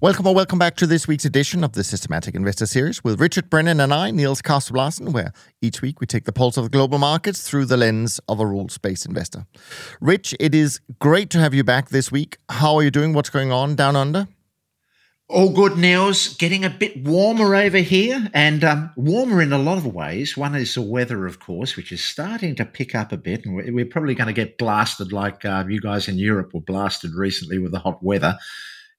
Welcome or welcome back to this week's edition of the Systematic Investor Series with Richard Brennan and I, Niels Kaastrup Larsen, where each week we take the pulse of the global markets through the lens of a rules-based investor. Rich, it is great to have you back this week. How are you doing? What's going on down under? All good, Niels. Getting a bit warmer over here and um, warmer in a lot of ways. One is the weather, of course, which is starting to pick up a bit. And we're probably going to get blasted like uh, you guys in Europe were blasted recently with the hot weather.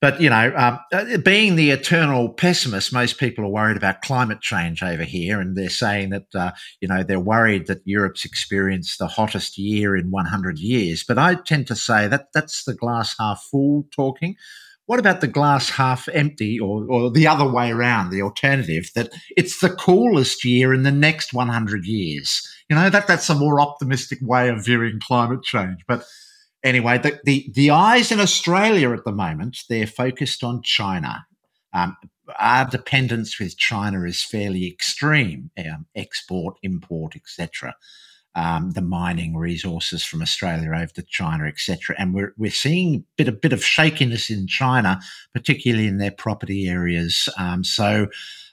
But you know, um, uh, being the eternal pessimist, most people are worried about climate change over here, and they're saying that uh, you know they're worried that Europe's experienced the hottest year in 100 years. But I tend to say that that's the glass half full talking. What about the glass half empty, or, or the other way around, the alternative that it's the coolest year in the next 100 years? You know that that's a more optimistic way of viewing climate change, but anyway, the, the, the eyes in Australia at the moment, they're focused on China. Um, our dependence with China is fairly extreme um, export, import, etc. Um, the mining resources from Australia over to China, etc. And we're, we're seeing a bit, a bit of shakiness in China, particularly in their property areas. Um, so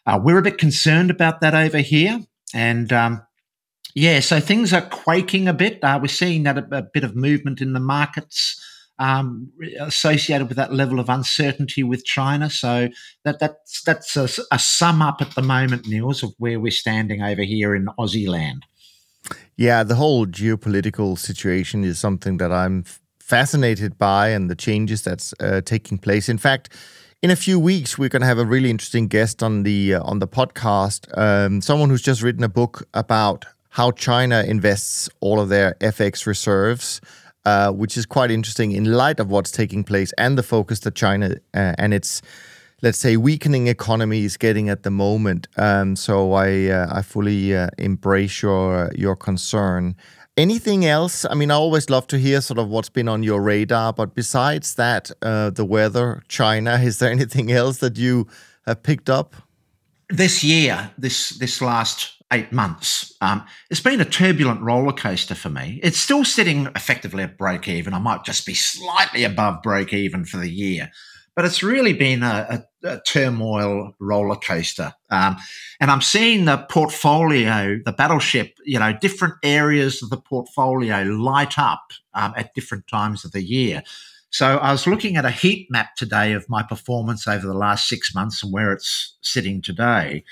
uh, we're a bit concerned about that over here. And um, yeah, so things are quaking a bit. Uh, we're seeing that a, a, bit of movement in the markets um, associated with that level of uncertainty with China. So that that's that's a, a sum up at the moment, Niels, of where we're standing over here in Aussie land. Yeah, the whole geopolitical situation is something that I'm fascinated by, and the changes that's uh, taking place. In fact in a few weeks we're going to have a really interesting guest on the uh, on the podcast um, someone who's just written a book about how China invests all of their FX reserves, uh, which is quite interesting in light of what's taking place and the focus that China uh, and its let's say weakening economy is getting at the moment. Um, so I uh, I fully uh, embrace your your concern. Anything else? I mean, I always love to hear sort of what's been on your radar. But besides that, uh, the weather, China, is there anything else that you have picked up? This year, this this last eight months. Um, it's been a turbulent roller coaster for me. It's still sitting effectively at break even. I might just be slightly above break even for the year, but it's really been a, a, a turmoil roller coaster. Um, and I'm seeing the portfolio, the battleship, you know, different areas of the portfolio light up um, at different times of the year. So I was looking at a heat map today of my performance over the last six months and where it's sitting today.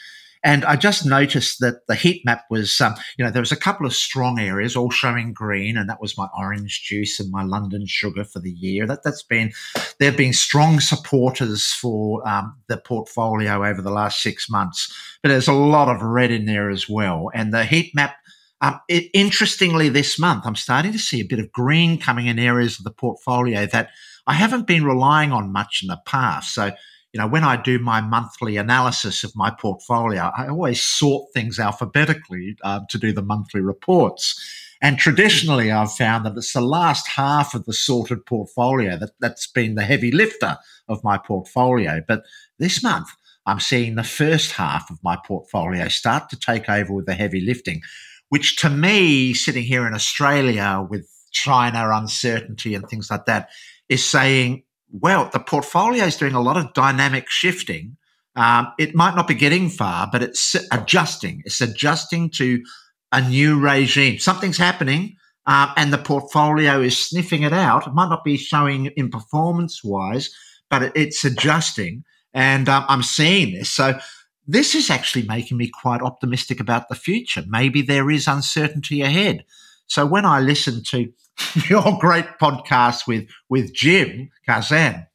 And I just noticed that the heat map was, um, you know, there was a couple of strong areas all showing green, and that was my orange juice and my London sugar for the year. That that's been there have been strong supporters for um, the portfolio over the last six months, but there's a lot of red in there as well. And the heat map um, it, interestingly, this month, I'm starting to see a bit of green coming in areas of the portfolio that I haven't been relying on much in the past. So, you know, when I do my monthly analysis of my portfolio, I always sort things alphabetically uh, to do the monthly reports. And traditionally, I've found that it's the last half of the sorted portfolio that, that's been the heavy lifter of my portfolio. But this month, I'm seeing the first half of my portfolio start to take over with the heavy lifting, which to me, sitting here in Australia with China uncertainty and things like that, is saying well, the portfolio is doing a lot of dynamic shifting. Um, it might not be getting far, but it's adjusting. It's adjusting to a new regime. Something's happening, um, and the portfolio is sniffing it out. It might not be showing in performance wise, but it, it's adjusting. And um, I'm seeing this. So this is actually making me quite optimistic about the future. Maybe there is uncertainty ahead. So when I listen to your great podcast with with Jim Kazan,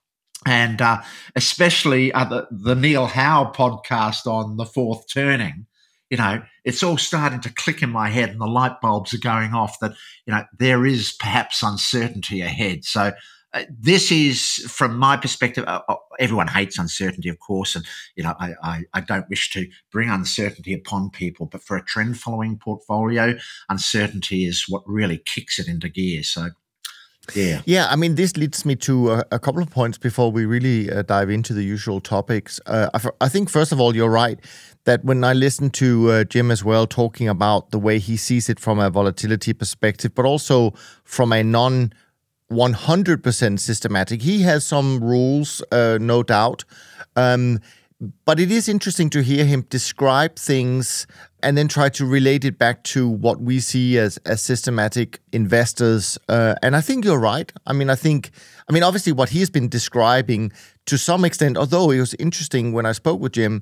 and uh, especially uh, the, the Neil Howe podcast on the fourth turning. You know, it's all starting to click in my head, and the light bulbs are going off. That you know there is perhaps uncertainty ahead. So uh, this is, from my perspective, uh, uh, everyone hates uncertainty, of course, and you know I, I, I don't wish to bring uncertainty upon people. But for a trend following portfolio, uncertainty is what really kicks it into gear. So yeah. Yeah. I mean, this leads me to a, a couple of points before we really uh, dive into the usual topics. Uh, I, I, think, first of all, you're right that when I listen to uh, Jim as well talking about the way he sees it from a volatility perspective, but also from a non 100% systematic, he has some rules, uh, no doubt. Um, but it is interesting to hear him describe things and then try to relate it back to what we see as as systematic investors. Uh, and I think you're right. I mean, I think, I mean, obviously, what he's been describing to some extent, although it was interesting when I spoke with Jim,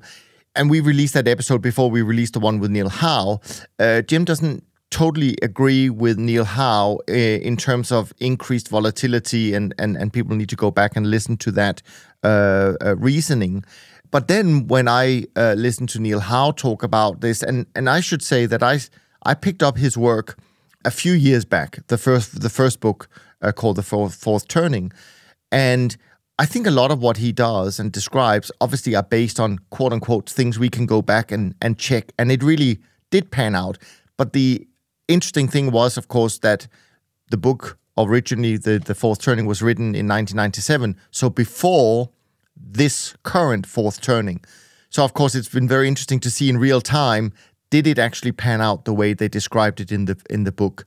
and we released that episode before we released the one with Neil Howe. Uh, Jim doesn't totally agree with Neil Howe uh, in terms of increased volatility, and and and people need to go back and listen to that uh, uh reasoning. But then when I uh, listened to Neil Howe talk about this, and and I should say that I I picked up his work a few years back, the first the first book uh, called The Fourth, Fourth Turning, and I think a lot of what he does and describes obviously are based on quote unquote things we can go back and and check, and it really did pan out. But the interesting thing was, of course, that the book originally the the Fourth Turning was written in 1997, so before this current fourth turning. So, of course, it's been very interesting to see in real time did it actually pan out the way they described it in the in the book?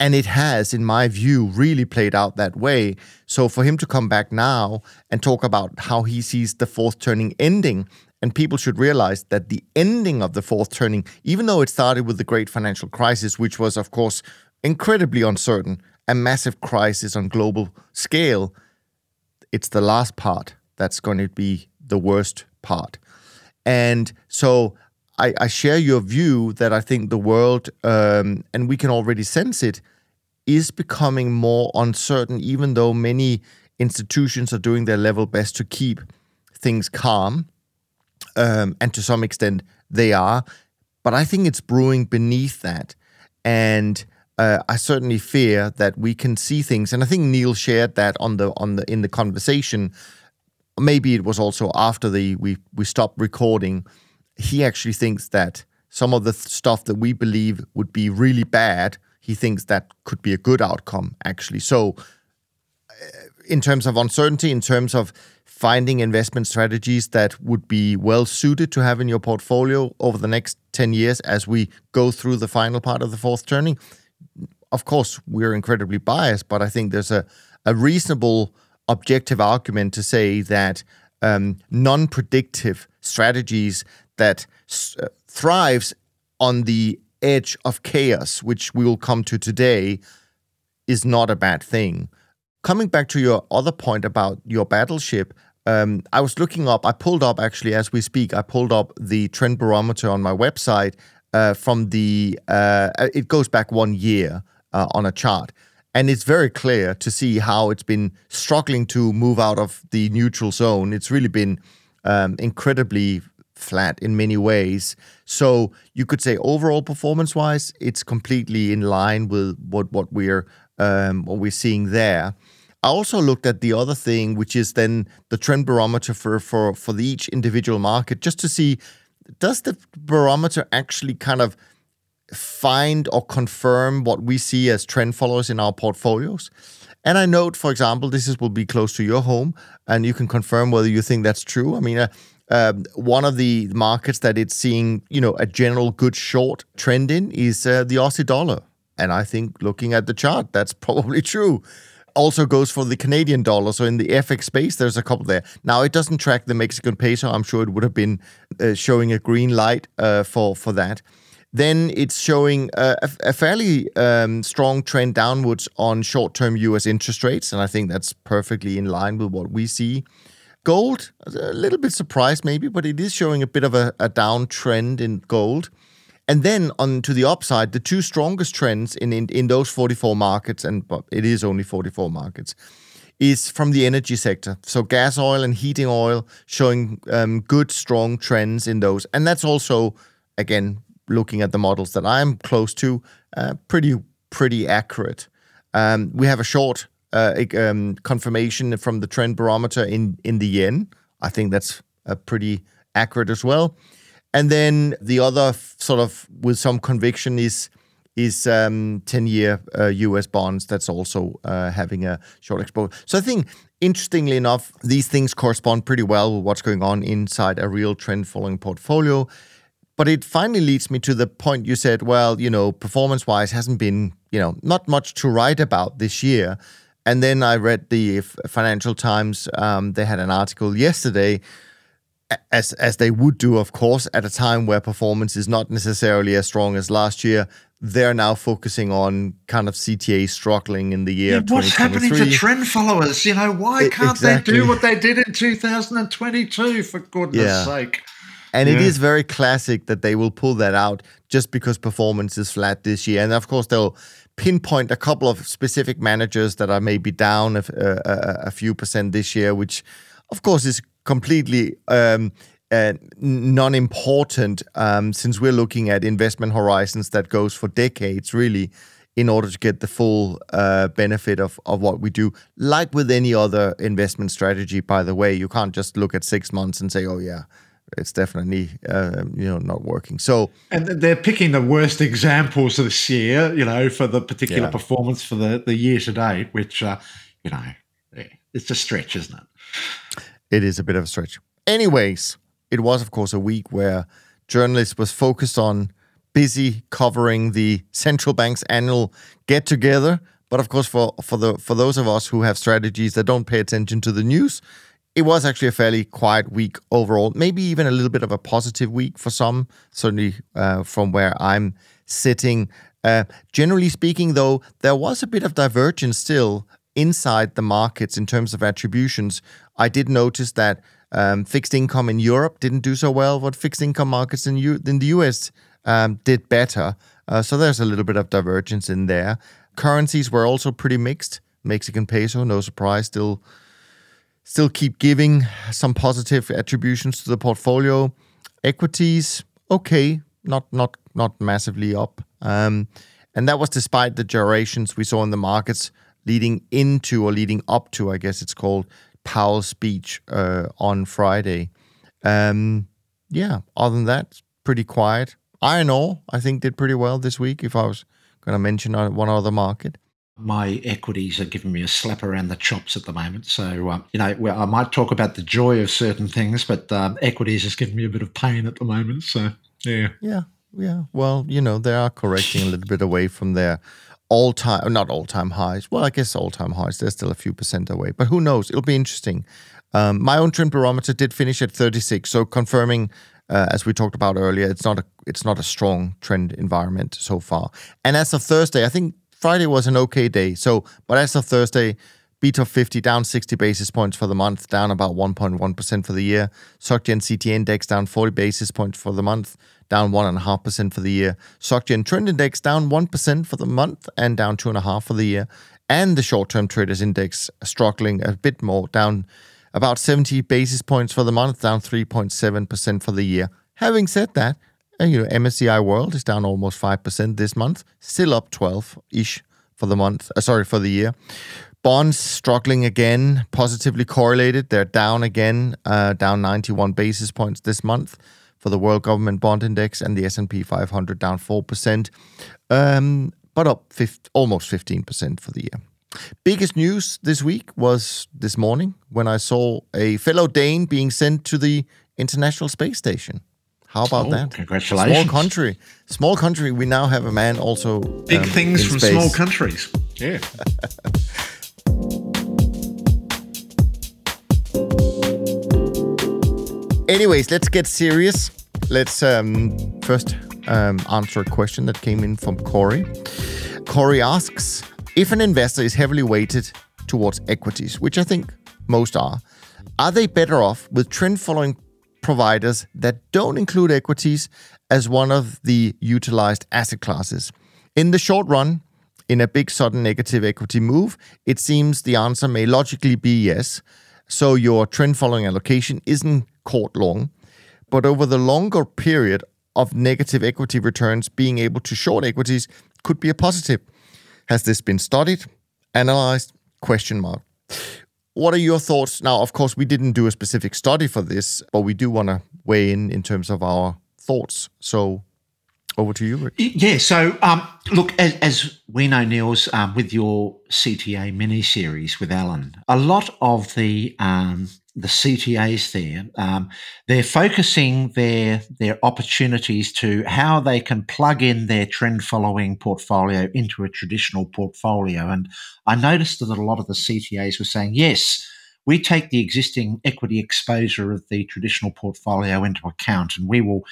And it has in my view really played out that way. So for him to come back now and talk about how he sees the fourth turning ending and people should realize that the ending of the fourth turning even though it started with the great financial crisis which was of course incredibly uncertain a massive crisis on global scale it's the last part that's going to be the worst part. And so I, I share your view that I think the world, um, and we can already sense it, is becoming more uncertain, even though many institutions are doing their level best to keep things calm. Um, and to some extent, they are. But I think it's brewing beneath that. And uh, I certainly fear that we can see things, and I think Neil shared that on the on the in the conversation maybe it was also after the we we stopped recording. He actually thinks that some of the th- stuff that we believe would be really bad, he thinks that could be a good outcome actually. So, uh, in terms of uncertainty, in terms of finding investment strategies that would be well suited to have in your portfolio over the next 10 years as we go through the final part of the fourth turning. Of course, we're incredibly biased, but I think there's a, a reasonable objective argument to say that um, non-predictive strategies that uh, thrives on the edge of chaos, which we will come to today, is not a bad thing. Coming back to your other point about your battleship, um, I was looking up, I pulled up actually as we speak, I pulled up the trend barometer on my website uh, from the, uh, it goes back one year uh, on a chart. And it's very clear to see how it's been struggling to move out of the neutral zone. It's really been um, incredibly flat in many ways. So you could say overall performance wise, it's completely in line with what what we're um, what we're seeing there. I also looked at the other thing, which is then the trend barometer for for for each individual market, just to see does the barometer actually kind of find or confirm what we see as trend followers in our portfolios. And I note, for example, this is, will be close to your home, and you can confirm whether you think that's true. I mean, uh, um, one of the markets that it's seeing, you know, a general good short trend in is uh, the Aussie dollar, and I think looking at the chart, that's probably true. Also goes for the Canadian dollar. So in the FX space, there's a couple there. Now it doesn't track the Mexican peso. I'm sure it would have been uh, showing a green light uh, for for that then it's showing a, a fairly um, strong trend downwards on short term US interest rates. And I think that's perfectly in line with what we see. Gold, a little bit surprised maybe, but it is showing a bit of a, a downtrend in gold. And then on to the upside, the two strongest trends in, in, in those 44 markets, and it is only 44 markets, is from the energy sector. So gas oil and heating oil showing um, good, strong trends in those. And that's also, again, looking at the models that I'm close to, uh, pretty pretty accurate. Um, we have a short uh, um, confirmation from the trend barometer in in the yen. I think that's uh, pretty accurate as well. And then the other sort of with some conviction is is um, 10 year uh, US bonds that's also uh, having a short exposure. So I think, interestingly enough, these things correspond pretty well with what's going on inside a real trend following portfolio. But it finally leads me to the point you said, well, you know, performance wise hasn't been, you know, not much to write about this year. And then I read the Financial Times, um, they had an article yesterday as as they would do, of course, at a time where performance is not necessarily as strong as last year, they're now focusing on kind of CTA struggling in the year. Yeah, what's happening to trend followers? You know, why can't exactly. they do what they did in 2022? For goodness yeah. sake. And yeah. it is very classic that they will pull that out just because performance is flat this year. And of course, they'll pinpoint a couple of specific managers that are maybe down a, a, a few percent this year, which of course is completely um, uh, non-important um, since we're looking at investment horizons that goes for decades, really, in order to get the full uh, benefit of, of what we do. Like with any other investment strategy, by the way, you can't just look at six months and say, "Oh yeah, it's definitely uh, you know not working." So, and they're picking the worst examples of this year, you know, for the particular yeah. performance for the the year to date, which uh, you know, it's a stretch, isn't it? It is a bit of a stretch. Anyways, it was, of course, a week where journalists was focused on busy covering the central bank's annual get together. But of course, for for the for those of us who have strategies that don't pay attention to the news, it was actually a fairly quiet week overall. Maybe even a little bit of a positive week for some. Certainly, uh, from where I'm sitting. Uh, generally speaking, though, there was a bit of divergence still inside the markets in terms of attributions. I did notice that um, fixed income in Europe didn't do so well, but fixed income markets in, U- in the US um, did better. Uh, so there's a little bit of divergence in there. Currencies were also pretty mixed. Mexican peso, no surprise, still still keep giving some positive attributions to the portfolio. Equities, okay, not not not massively up. Um, and that was despite the gyrations we saw in the markets leading into or leading up to, I guess it's called, Powell's speech uh, on Friday. Um, yeah, other than that, pretty quiet. Iron ore, I think, did pretty well this week. If I was going to mention one other market, my equities are giving me a slap around the chops at the moment. So, um, you know, I might talk about the joy of certain things, but um, equities is giving me a bit of pain at the moment. So, yeah. Yeah. Yeah. Well, you know, they are correcting a little bit away from their all time, not all time highs. Well, I guess all time highs. They're still a few percent away, but who knows? It'll be interesting. Um, my own trend barometer did finish at 36, so confirming, uh, as we talked about earlier, it's not a it's not a strong trend environment so far. And as of Thursday, I think Friday was an okay day. So, but as of Thursday, BTOP 50 down 60 basis points for the month, down about 1.1% for the year. SocGen CT Index down 40 basis points for the month down 1.5% for the year. SocGen Trend Index down 1% for the month and down 2.5% for the year. And the short term traders index struggling a bit more, down about 70 basis points for the month, down 3.7% for the year. Having said that, uh, you know, MSCI World is down almost 5% this month, still up 12 ish for the month, uh, sorry, for the year. Bonds struggling again, positively correlated. They're down again, uh, down 91 basis points this month for the World Government Bond Index and the S&P 500 down 4%, um, but up 50, almost 15% for the year. Biggest news this week was this morning when I saw a fellow Dane being sent to the International Space Station. How about oh, that? Congratulations. Small country. Small country. We now have a man also. Big um, things from space. small countries. Yeah. Anyways, let's get serious. Let's um, first um, answer a question that came in from Correy. Correy asks If an investor is heavily weighted towards equities, which I think most are, are they better off with trend following providers that don't include equities as one of the utilized asset classes? In the short run, in a big sudden negative equity move, it seems the answer may logically be yes. So your trend following allocation isn't caught long. But over the longer period of negative equity returns, being able to short equities could be a positive. Has this been studied, analyzed, question mark. What are your thoughts? Now, of course, we didn't do a specific study for this, but we do want to weigh in in terms of our thoughts. So, over to you, Rick. Yeah. So, um, look, as, as, we know, Niels, um, with your CTA mini series with Alan, a lot of the um, the CTAs there, um, they're focusing their their opportunities to how they can plug in their trend following portfolio into a traditional portfolio. And I noticed that a lot of the CTAs were saying, yes, we take the existing equity exposure of the traditional portfolio into account, and we will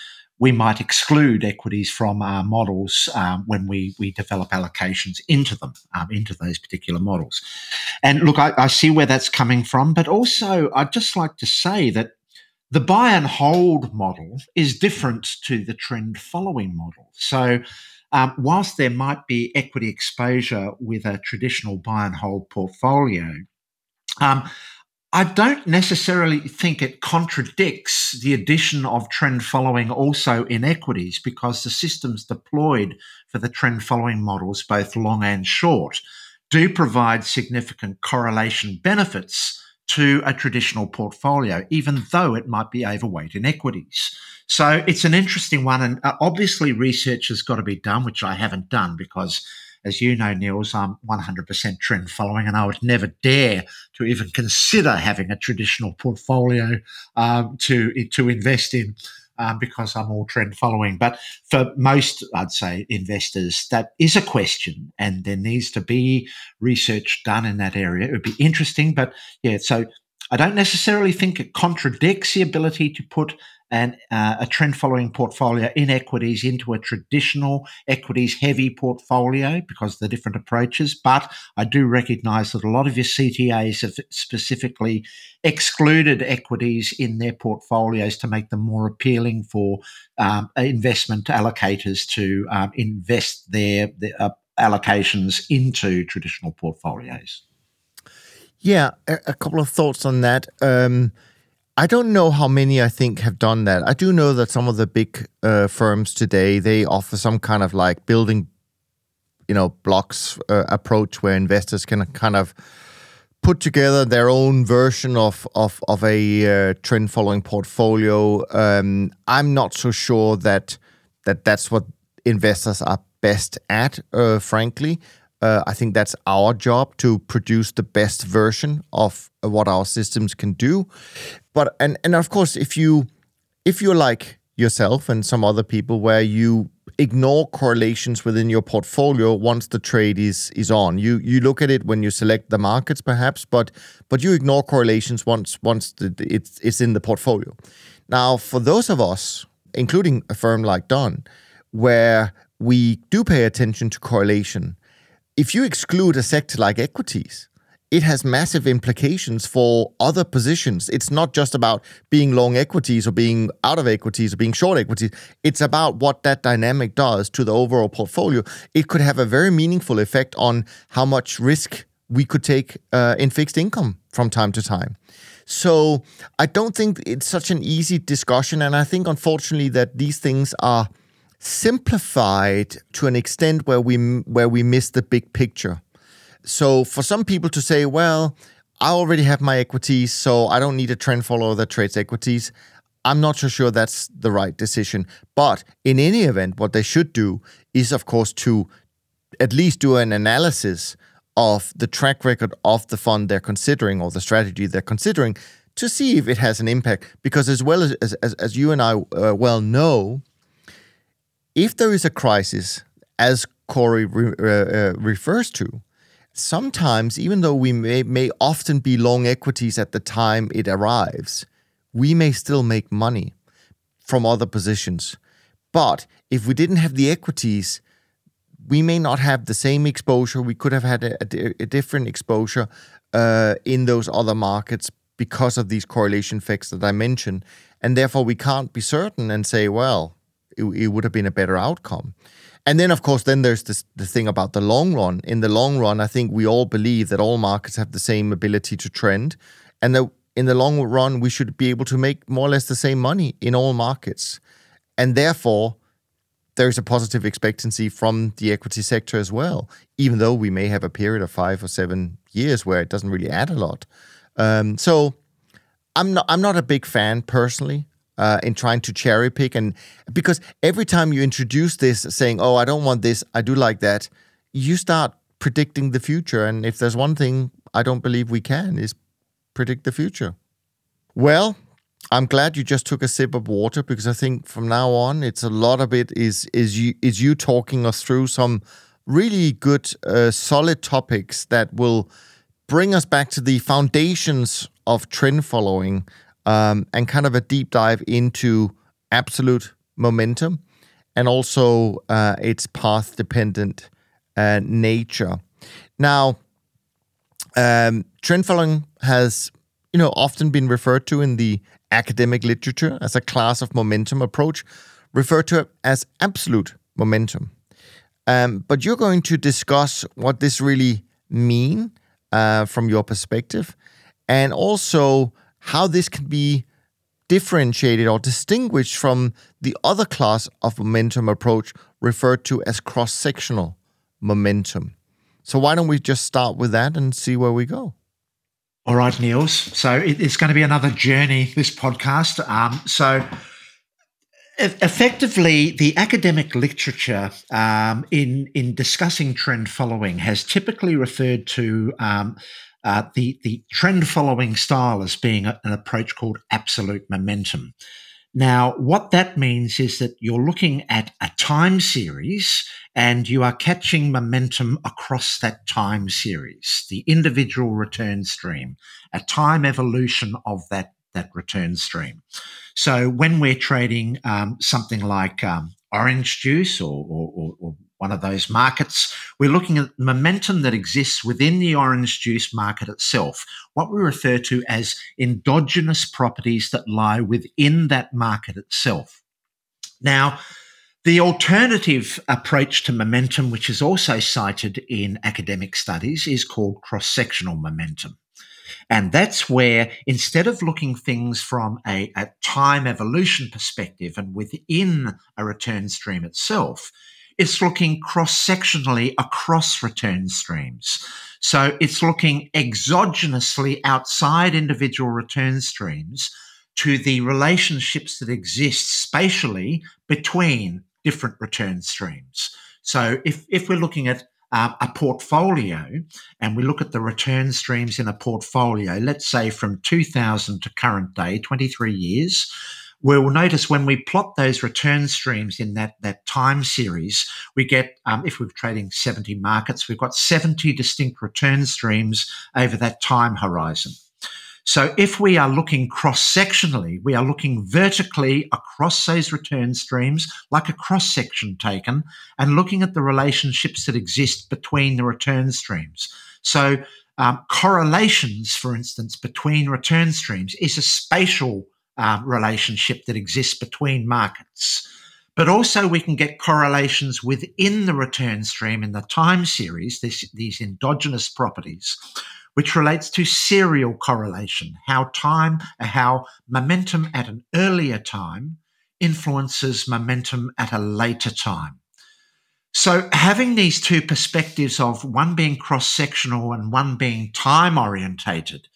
we might exclude equities from our models um, when we, we develop allocations into them, um, into those particular models. And look, I, I, see where that's coming from, but also I'd just like to say that the buy and hold model is different to the trend following model. So, um, whilst there might be equity exposure with a traditional buy and hold portfolio, um, I don't necessarily think it contradicts the addition of trend following also in equities because the systems deployed for the trend following models, both long and short, do provide significant correlation benefits to a traditional portfolio, even though it might be overweight in equities. So it's an interesting one. And uh, obviously, research has got to be done, which I haven't done because as you know, Niels, I'm 100% trend following, and I would never dare to even consider having a traditional portfolio um, to to invest in. Um, because I'm all trend following. But for most, I'd say, investors, that is a question, and there needs to be research done in that area. It would be interesting, but yeah, so I don't necessarily think it contradicts the ability to put and uh, a trend following portfolio in equities into a traditional equities heavy portfolio because of the different approaches. But I do recognize that a lot of your CTAs have specifically excluded equities in their portfolios to make them more appealing for um, investment allocators to um, invest their, their uh, allocations into traditional portfolios. Yeah, a, a couple of thoughts on that. Um, I don't know how many I think have done that. I do know that some of the big uh, firms today they offer some kind of like building, you know, blocks uh, approach where investors can kind of put together their own version of of of a uh, trend following portfolio. Um, I'm not so sure that that that's what investors are best at, uh, frankly. Uh, I think that's our job to produce the best version of what our systems can do. But and and of course, if you if you're like yourself and some other people where you ignore correlations within your portfolio once the trade is is on. You you look at it when you select the markets perhaps, but but you ignore correlations once once the, it's it's in the portfolio. Now, for those of us, including a firm like Dunn, where we do pay attention to correlation, if you exclude a sector like equities, it has massive implications for other positions. It's not just about being long equities or being out of equities or being short equities. It's about what that dynamic does to the overall portfolio. It could have a very meaningful effect on how much risk we could take uh, in fixed income from time to time. So I don't think it's such an easy discussion. And I think, unfortunately, that these things are simplified to an extent where we where we miss the big picture. So for some people to say, well, I already have my equities, so I don't need a trend follower that trades equities. I'm not so sure that's the right decision. But in any event, what they should do is, of course, to at least do an analysis of the track record of the fund they're considering or the strategy they're considering to see if it has an impact. Because as well as as, as you and I uh, well know, if there is a crisis, as Correy re- uh, uh, refers to, sometimes, even though we may, may often be long equities at the time it arrives, we may still make money from other positions. But if we didn't have the equities, we may not have the same exposure. We could have had a, a, a different exposure uh, in those other markets because of these correlation effects that I mentioned. And therefore, we can't be certain and say, well, it, it would have been a better outcome. And then, of course, then there's this the thing about the long run. In the long run, I think we all believe that all markets have the same ability to trend, and that in the long run, we should be able to make more or less the same money in all markets. And therefore, there's a positive expectancy from the equity sector as well, even though we may have a period of five or seven years where it doesn't really add a lot. Um, so I'm not I'm not a big fan personally uh, in trying to cherry pick. And because every time you introduce this saying oh I don't want this I do like that you start predicting the future. And if there's one thing I don't believe we can is predict the future. Well, I'm glad you just took a sip of water because I think from now on it's a lot of it is is you is you talking us through some really good uh, solid topics that will bring us back to the foundations of trend following um, and kind of a deep dive into absolute momentum and also uh, its path dependent uh, nature. Now, um, trend following has you know often been referred to in the academic literature as a class of momentum approach, referred to as absolute momentum. Um, but you're going to discuss what this really mean uh, from your perspective, and also how this can be differentiated or distinguished from the other class of momentum approach referred to as cross sectional momentum. So, why don't we just start with that and see where we go? All right, Niels. So, it's going to be another journey, this podcast. Um, so, effectively, the academic literature um, in in discussing trend following has typically referred to um, uh, the the trend following style as being a, an approach called absolute momentum. Now, what that means is that you're looking at a time series and you are catching momentum across that time series, the individual return stream, a time evolution of that that return stream. So when we're trading um, something like um, orange juice or, or, or, one of those markets, we're looking at momentum that exists within the orange juice market itself, what we refer to as endogenous properties that lie within that market itself. Now, the alternative approach to momentum, which is also cited in academic studies, is called cross sectional momentum. And that's where instead of looking things from a, a time evolution perspective and within a return stream itself, it's looking cross sectionally across return streams. So it's looking exogenously outside individual return streams to the relationships that exist spatially between different return streams. So if, if we're looking at uh, a portfolio and we look at the return streams in a portfolio, let's say from 2000 to current day, 23 years, we'll notice when we plot those return streams in that, that time series, we get, um, if we're trading 70 markets, we've got 70 distinct return streams over that time horizon. So if we are looking cross sectionally, we are looking vertically across those return streams, like a cross section taken, and looking at the relationships that exist between the return streams. So um, correlations, for instance, between return streams is a spatial uh, relationship that exists between markets. But also, we can get correlations within the return stream in the time series, this, these endogenous properties, which relates to serial correlation, how time, how momentum at an earlier time influences momentum at a later time. So, having these two perspectives of one being cross sectional and one being time orientated,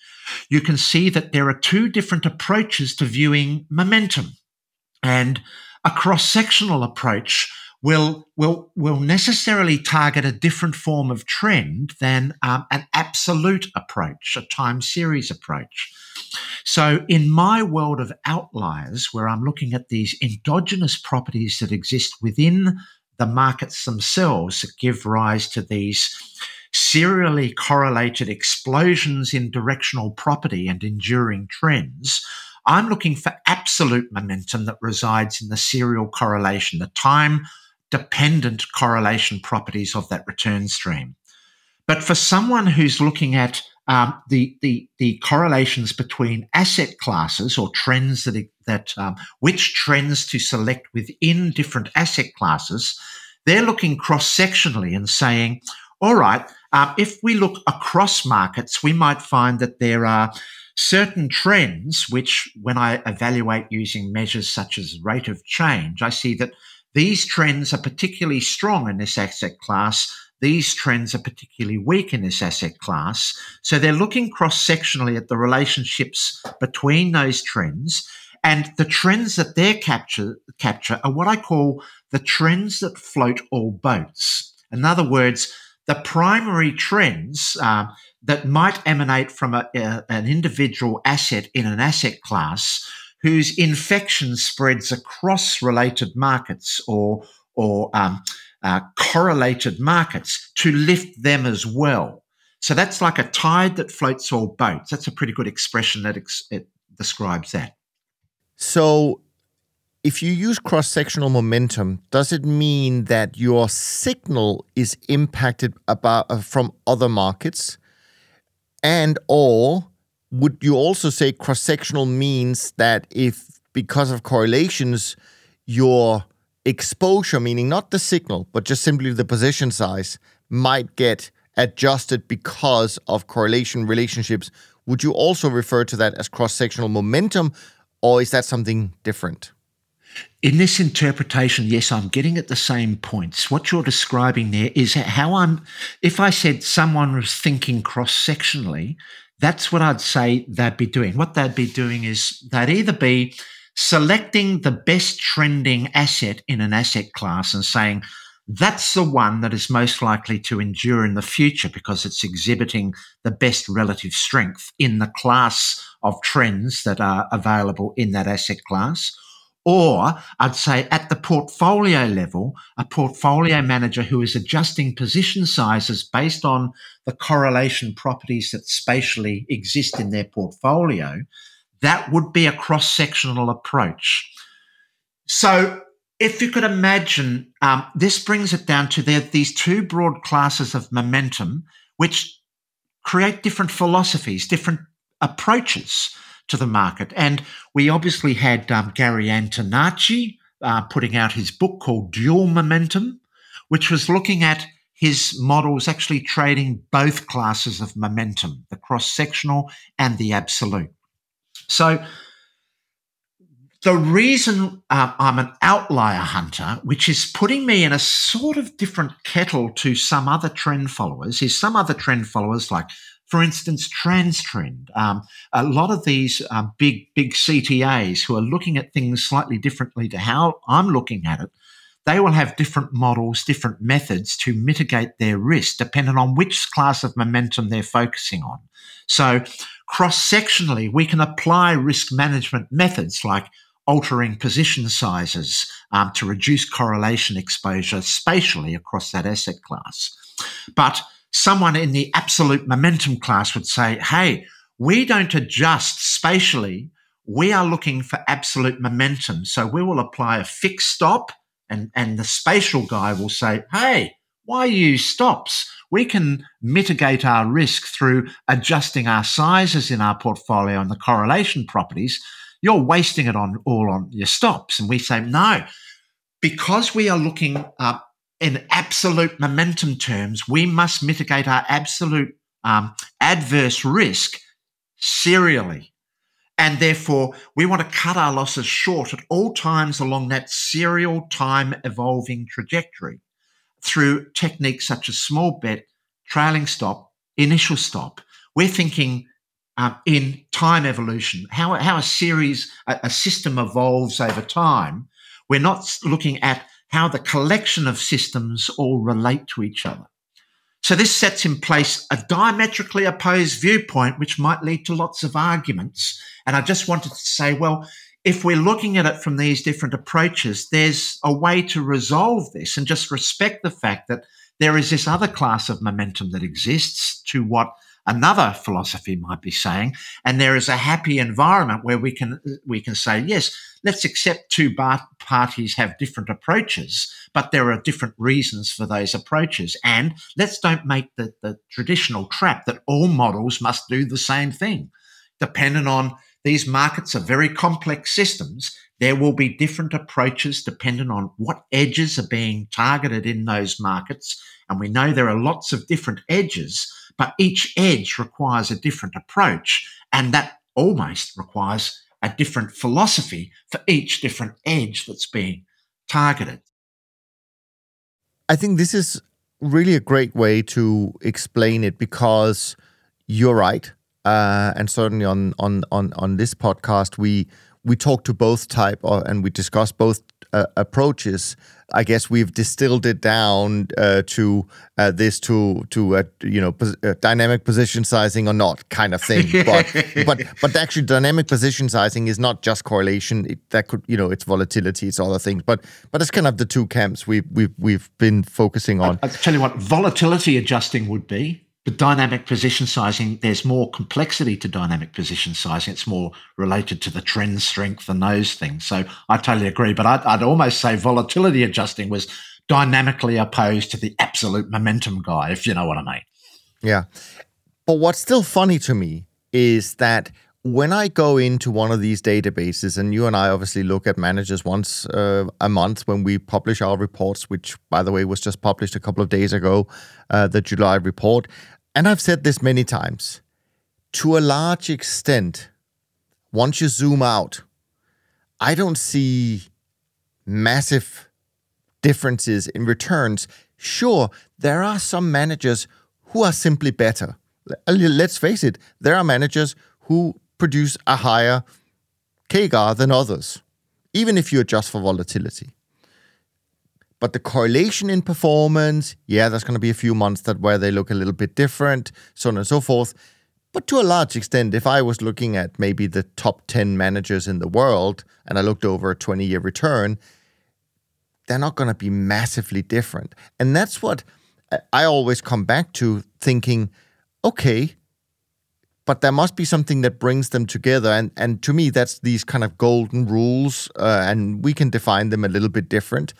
you can see that there are two different approaches to viewing momentum. And a cross sectional approach will, will, will necessarily target a different form of trend than um, an absolute approach, a time series approach. So, in my world of outliers, where I'm looking at these endogenous properties that exist within the markets themselves that give rise to these serially correlated explosions in directional property and enduring trends. I'm looking for absolute momentum that resides in the serial correlation, the time dependent correlation properties of that return stream. But for someone who's looking at um, the, the, the correlations between asset classes or trends that, that um, which trends to select within different asset classes, they're looking cross sectionally and saying, all right, um, if we look across markets, we might find that there are certain trends which, when I evaluate using measures such as rate of change, I see that these trends are particularly strong in this asset class. These trends are particularly weak in this asset class. So they're looking cross sectionally at the relationships between those trends. And the trends that they capture, capture are what I call the trends that float all boats. In other words, the primary trends uh, that might emanate from a, a, an individual asset in an asset class whose infection spreads across related markets or, or um, uh, correlated markets to lift them as well. So that's like a tide that floats all boats. That's a pretty good expression that ex- it describes that. So if you use cross sectional momentum, does it mean that your signal is impacted about uh, from other markets? And or would you also say cross sectional means that if because of correlations, your exposure, meaning not the signal, but just simply the position size, might get adjusted because of correlation relationships. Would you also refer to that as cross sectional momentum, or is that something different? In this interpretation, yes, I'm getting at the same points. What you're describing there is how I'm, if I said someone was thinking cross sectionally, that's what I'd say they'd be doing. What they'd be doing is they'd either be selecting the best trending asset in an asset class and saying, that's the one that is most likely to endure in the future because it's exhibiting the best relative strength in the class of trends that are available in that asset class. Or I'd say at the portfolio level, a portfolio manager who is adjusting position sizes based on the correlation properties that spatially exist in their portfolio, that would be a cross sectional approach. So if you could imagine, um, this brings it down to there these two broad classes of momentum, which create different philosophies, different approaches to the market. And we obviously had um, Gary Antonacci uh, putting out his book called Dual Momentum, which was looking at his models actually trading both classes of momentum, the cross sectional and the absolute. So, the reason uh, I'm an outlier hunter, which is putting me in a sort of different kettle to some other trend followers, is some other trend followers like for instance, Transtrend. Um, a lot of these uh, big, big CTAs who are looking at things slightly differently to how I'm looking at it, they will have different models, different methods to mitigate their risk, depending on which class of momentum they're focusing on. So, cross sectionally, we can apply risk management methods like altering position sizes um, to reduce correlation exposure spatially across that asset class. But someone in the absolute momentum class would say, hey, we don't adjust spatially. We are looking for absolute momentum. So we will apply a fixed stop, and, and the spatial guy will say, hey, why use stops? We can mitigate our risk through adjusting our sizes in our portfolio and the correlation properties. You're wasting it on all on your stops. And we say, no, because we are looking uh, in absolute momentum terms, we must mitigate our absolute um, adverse risk serially. And therefore, we want to cut our losses short at all times along that serial time evolving trajectory through techniques such as small bet, trailing stop, initial stop. We're thinking um, in time evolution, how, how a series, a, a system evolves over time. We're not looking at how the collection of systems all relate to each other. So this sets in place a diametrically opposed viewpoint, which might lead to lots of arguments. And I just wanted to say, well, if we're looking at it from these different approaches, there's a way to resolve this and just respect the fact that there is this other class of momentum that exists to what another philosophy might be saying and there is a happy environment where we can we can say yes let's accept two parties have different approaches but there are different reasons for those approaches. And let's don't make the, the traditional trap that all models must do the same thing. Dependent on these markets are very complex systems there will be different approaches dependent on what edges are being targeted in those markets. And we know there are lots of different edges but each edge requires a different approach, and that almost requires a different philosophy for each different edge that's being targeted. I think this is really a great way to explain it because you're right. Uh, and certainly on, on, on, on this podcast, we we talk to both type of, and we discuss both uh, approaches. I guess we've distilled it down uh, to uh, this to to uh, you know pos- uh, dynamic position sizing or not kind of thing. But but but actually, dynamic position sizing is not just correlation. It, that could you know it's volatility, it's other things. But but it's kind of the two camps we've we've we've been focusing on. I, I'll tell you what, volatility adjusting would be the dynamic position sizing, there's more complexity to dynamic position sizing. It's more related to the trend strength and those things. So I totally agree. But I'd, I'd almost say volatility adjusting was dynamically opposed to the absolute momentum guy, if you know what I mean. Yeah. But what's still funny to me is that when I go into one of these databases, and you and I obviously look at managers once uh, a month when we publish our reports, which, by the way, was just published a couple of days ago, uh, the July report. And I've said this many times to a large extent, once you zoom out, I don't see massive differences in returns. Sure, there are some managers who are simply better. Let's face it, there are managers who produce a higher CAGR than others, even if you adjust for volatility. But the correlation in performance, yeah, there's going to be a few months that where they look a little bit different, so on and so forth. But to a large extent, if I was looking at maybe the top 10 managers in the world and I looked over a 20 year return, they're not going to be massively different. And that's what I always come back to thinking, okay, but there must be something that brings them together. And, and to me, that's these kind of golden rules, uh, and we can define them a little bit different.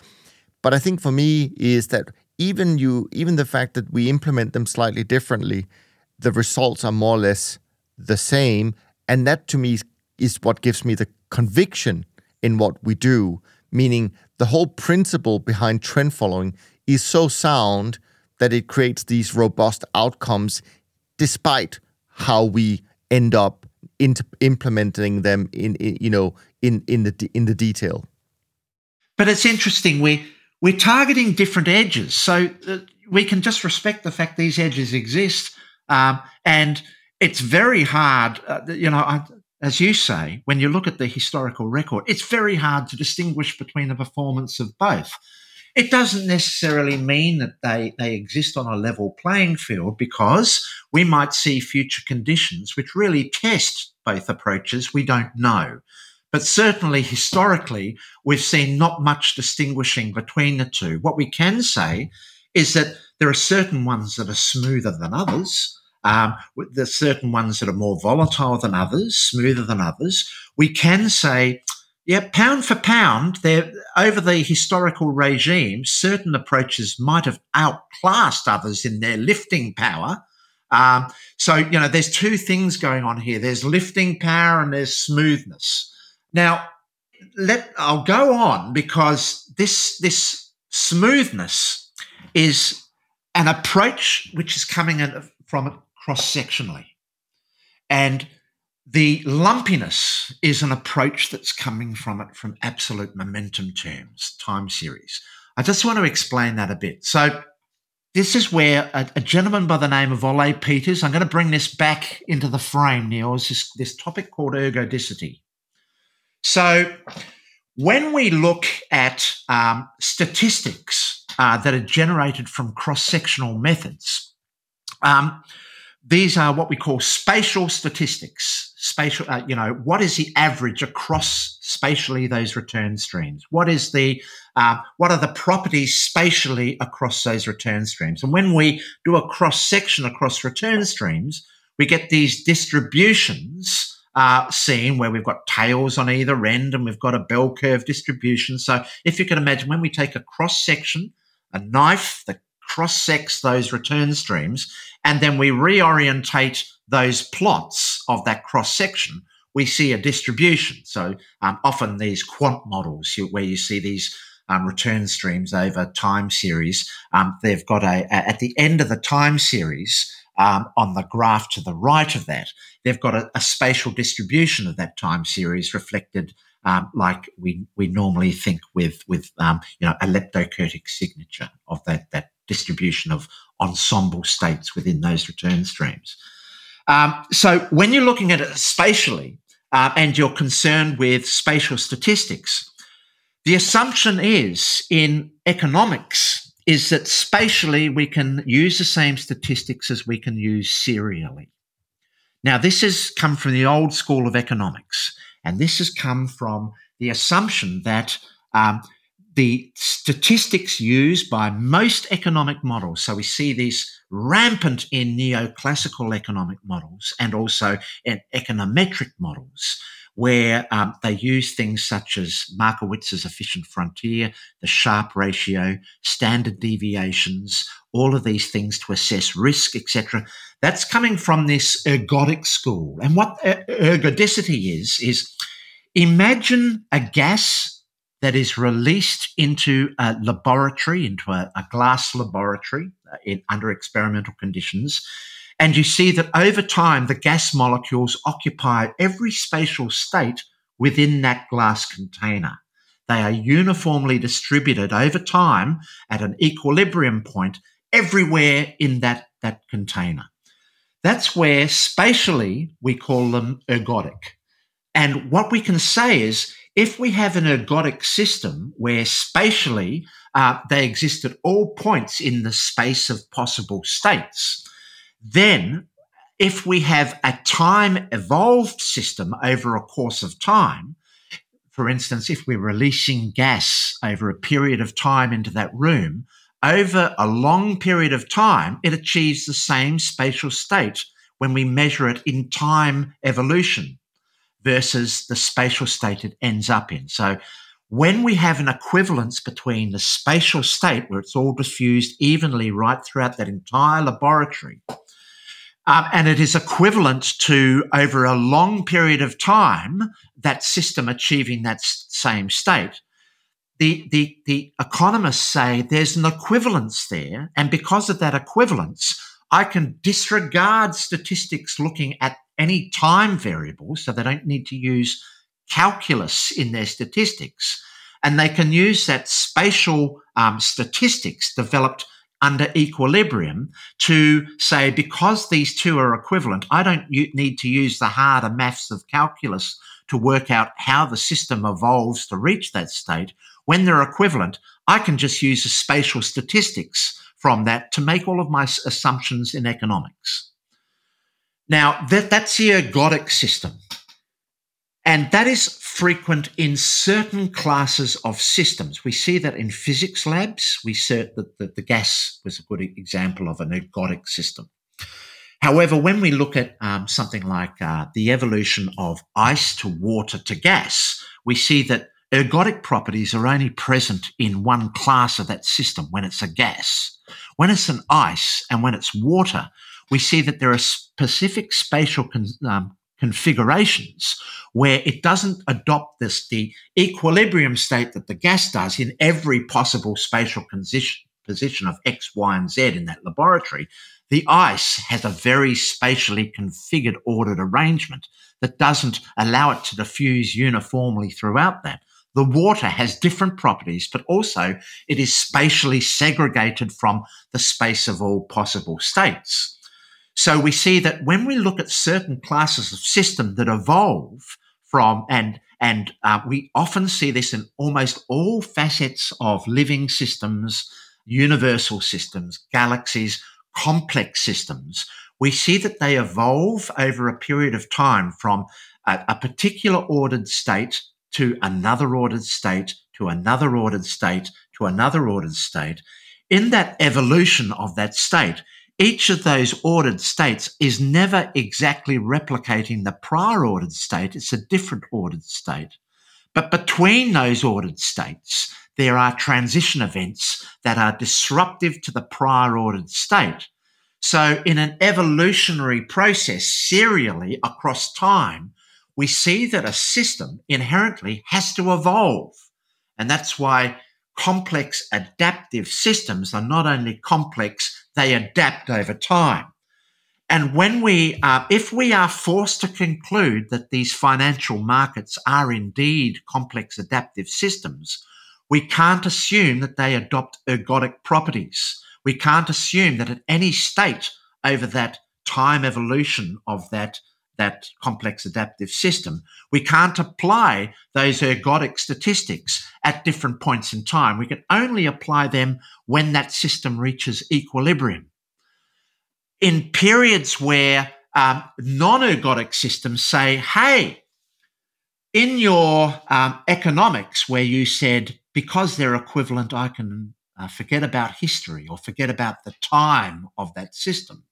But I think for me is that even you, even the fact that we implement them slightly differently, the results are more or less the same. And that to me is what gives me the conviction in what we do, meaning the whole principle behind trend following is so sound that it creates these robust outcomes despite how we end up implementing them in, in, you know in in the in the detail but it's interesting we we're targeting different edges. So uh, we can just respect the fact these edges exist. Um, and it's very hard, uh, you know, I, as you say, when you look at the historical record, it's very hard to distinguish between the performance of both. It doesn't necessarily mean that they, they exist on a level playing field because we might see future conditions which really test both approaches. We don't know. But certainly historically, we've seen not much distinguishing between the two. What we can say is that there are certain ones that are smoother than others. Um, there's certain ones that are more volatile than others, smoother than others. We can say, yeah, pound for pound, over the historical regime, certain approaches might have outclassed others in their lifting power. Um, so you know, there's two things going on here. There's lifting power and there's smoothness. Now, let I'll go on because this this smoothness is an approach which is coming in from cross sectionally, and the lumpiness is an approach that's coming from it from absolute momentum terms, time series. I just want to explain that a bit. So, this is where a, a gentleman by the name of Ole Peters, I'm going to bring this back into the frame, Neil, is this, this topic called ergodicity. So when we look at um, statistics uh, that are generated from cross sectional methods, um, these are what we call spatial statistics. Spatial, uh, you know, what is the average across spatially those return streams? What is the, uh, what are the properties spatially across those return streams? And when we do a cross section across return streams, we get these distributions uh, scene where we've got tails on either end and we've got a bell curve distribution. So if you can imagine when we take a cross section, a knife that cross sects those return streams, and then we reorientate those plots of that cross section, we see a distribution. So um, often these quant models where you see these um, return streams over time series, um, they've got a, a, at the end of the time series, um, on the graph to the right of that, they've got a, a, spatial distribution of that time series reflected um, like we we normally think with with um, you know a leptokurtic signature of that that distribution of ensemble states within those return streams. Um, so when you're looking at it spatially uh, and you're concerned with spatial statistics, the assumption is in economics is that spatially we can use the same statistics as we can use serially. Now, this has come from the old school of economics, and this has come from the assumption that um, the statistics used by most economic models, so we see these rampant in neoclassical economic models and also in econometric models, where um, they use things such as Markowitz's efficient frontier, the Sharpe ratio, standard deviations, all of these things to assess risk, etc. That's coming from this ergodic school. And what ergodicity is, is imagine a gas that is released into a laboratory, into a, a glass laboratory uh, in, under experimental conditions and you see that over time, the gas molecules occupy every spatial state within that glass container. They are uniformly distributed over time at an equilibrium point everywhere in that, that container. That's where spatially we call them ergodic. And what we can say is if we have an ergodic system where spatially uh, they exist at all points in the space of possible states, then, if we have a time evolved system over a course of time, for instance, if we're releasing gas over a period of time into that room, over a long period of time, it achieves the same spatial state when we measure it in time evolution versus the spatial state it ends up in. So when we have an equivalence between the spatial state where it's all diffused evenly right throughout that entire laboratory um, and it is equivalent to over a long period of time that system achieving that same state. The, the, the economists say there's an equivalence there. And because of that equivalence, I can disregard statistics looking at any time variable. So they don't need to use calculus in their statistics. And they can use that spatial um, statistics developed under equilibrium to say, because these two are equivalent, I don't need to use the harder maths of calculus to work out how the system evolves to reach that state. When they're equivalent, I can just use the spatial statistics from that to make all of my assumptions in economics. Now, that, that's the ergodic system. And that is frequent in certain classes of systems. We see that in physics labs. We see that the, the gas was a good example of an ergodic system. However, when we look at um, something like uh, the evolution of ice to water to gas, we see that ergodic properties are only present in one class of that system when it's a gas. When it's an ice and when it's water, we see that there are specific spatial con- um, configurations where it doesn't adopt this the equilibrium state that the gas does in every possible spatial position, position of x y and z in that laboratory the ice has a very spatially configured ordered arrangement that doesn't allow it to diffuse uniformly throughout that the water has different properties, but also it is spatially segregated from the space of all possible states. So we see that when we look at certain classes of system that evolve from and and uh, we often see this in almost all facets of living systems, universal systems, galaxies, complex systems. We see that they evolve over a period of time from a, a particular ordered state to another ordered state to another ordered state to another ordered state. In that evolution of that state, each of those ordered states is never exactly replicating the prior ordered state. It's a different ordered state. But between those ordered states, there are transition events that are disruptive to the prior ordered state. So, in an evolutionary process, serially across time, we see that a system inherently has to evolve. And that's why complex adaptive systems are not only complex, they adapt over time. And when we, uh, if we are forced to conclude that these financial markets are indeed complex adaptive systems, we can't assume that they adopt ergodic properties. We can't assume that at any state over that time evolution of that, that complex adaptive system, we can't apply those ergodic statistics at different points in time. We can only apply them when that system reaches equilibrium in periods where um, non ergodic systems say, hey, in your um, economics, where you said, because they're equivalent, I can uh, forget about history or forget about the time of that system.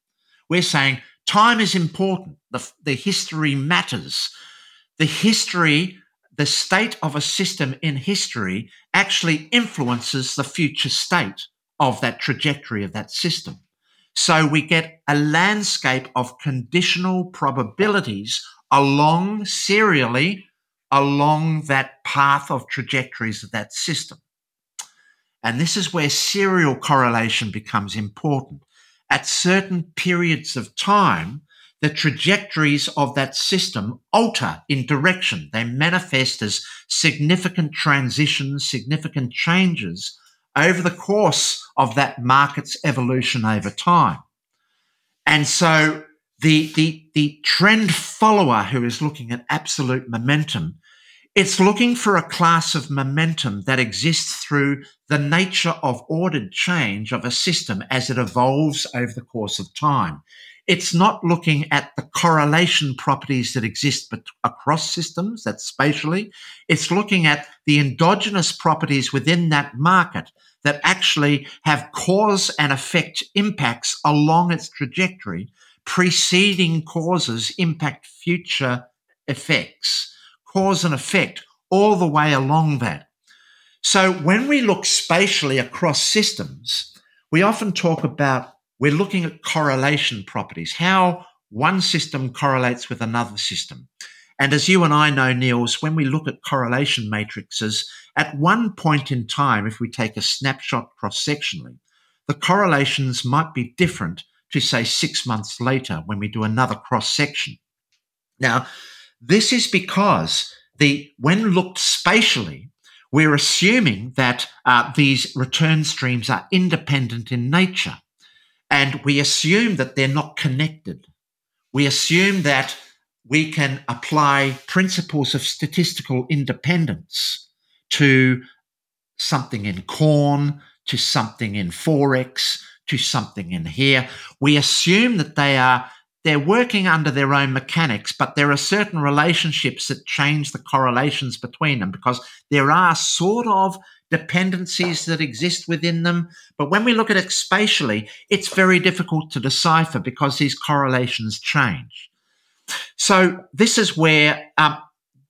We're saying time is important, the, the history matters. The history, the state of a system in history actually influences the future state of that trajectory of that system. So we get a landscape of conditional probabilities along serially along that path of trajectories of that system. And this is where serial correlation becomes important. At certain periods of time, the trajectories of that system alter in direction. They manifest as significant transitions, significant changes over the course of that market's evolution over time. And so the, the, the trend follower who is looking at absolute momentum, it's looking for a class of momentum that exists through the nature of ordered change of a system as it evolves over the course of time. It's not looking at the correlation properties that exist bet- across systems, that's spatially. It's looking at the endogenous properties within that market that actually have cause and effect impacts along its trajectory. Preceding causes impact future effects, cause and effect all the way along that. So when we look spatially across systems, we often talk about we're looking at correlation properties, how one system correlates with another system. And as you and I know, Niels, when we look at correlation matrices, at one point in time, if we take a snapshot cross sectionally, the correlations might be different to, say, six months later when we do another cross section. Now, this is because the when looked spatially, we're assuming that uh, these return streams are independent in nature. And we assume that they're not connected. We assume that we can apply principles of statistical independence to something in corn, to something in Forex, to something in here. We assume that they are they're working under their own mechanics, but there are certain relationships that change the correlations between them because there are sort of dependencies that exist within them. But when we look at it spatially, it's very difficult to decipher because these correlations change. So this is where um,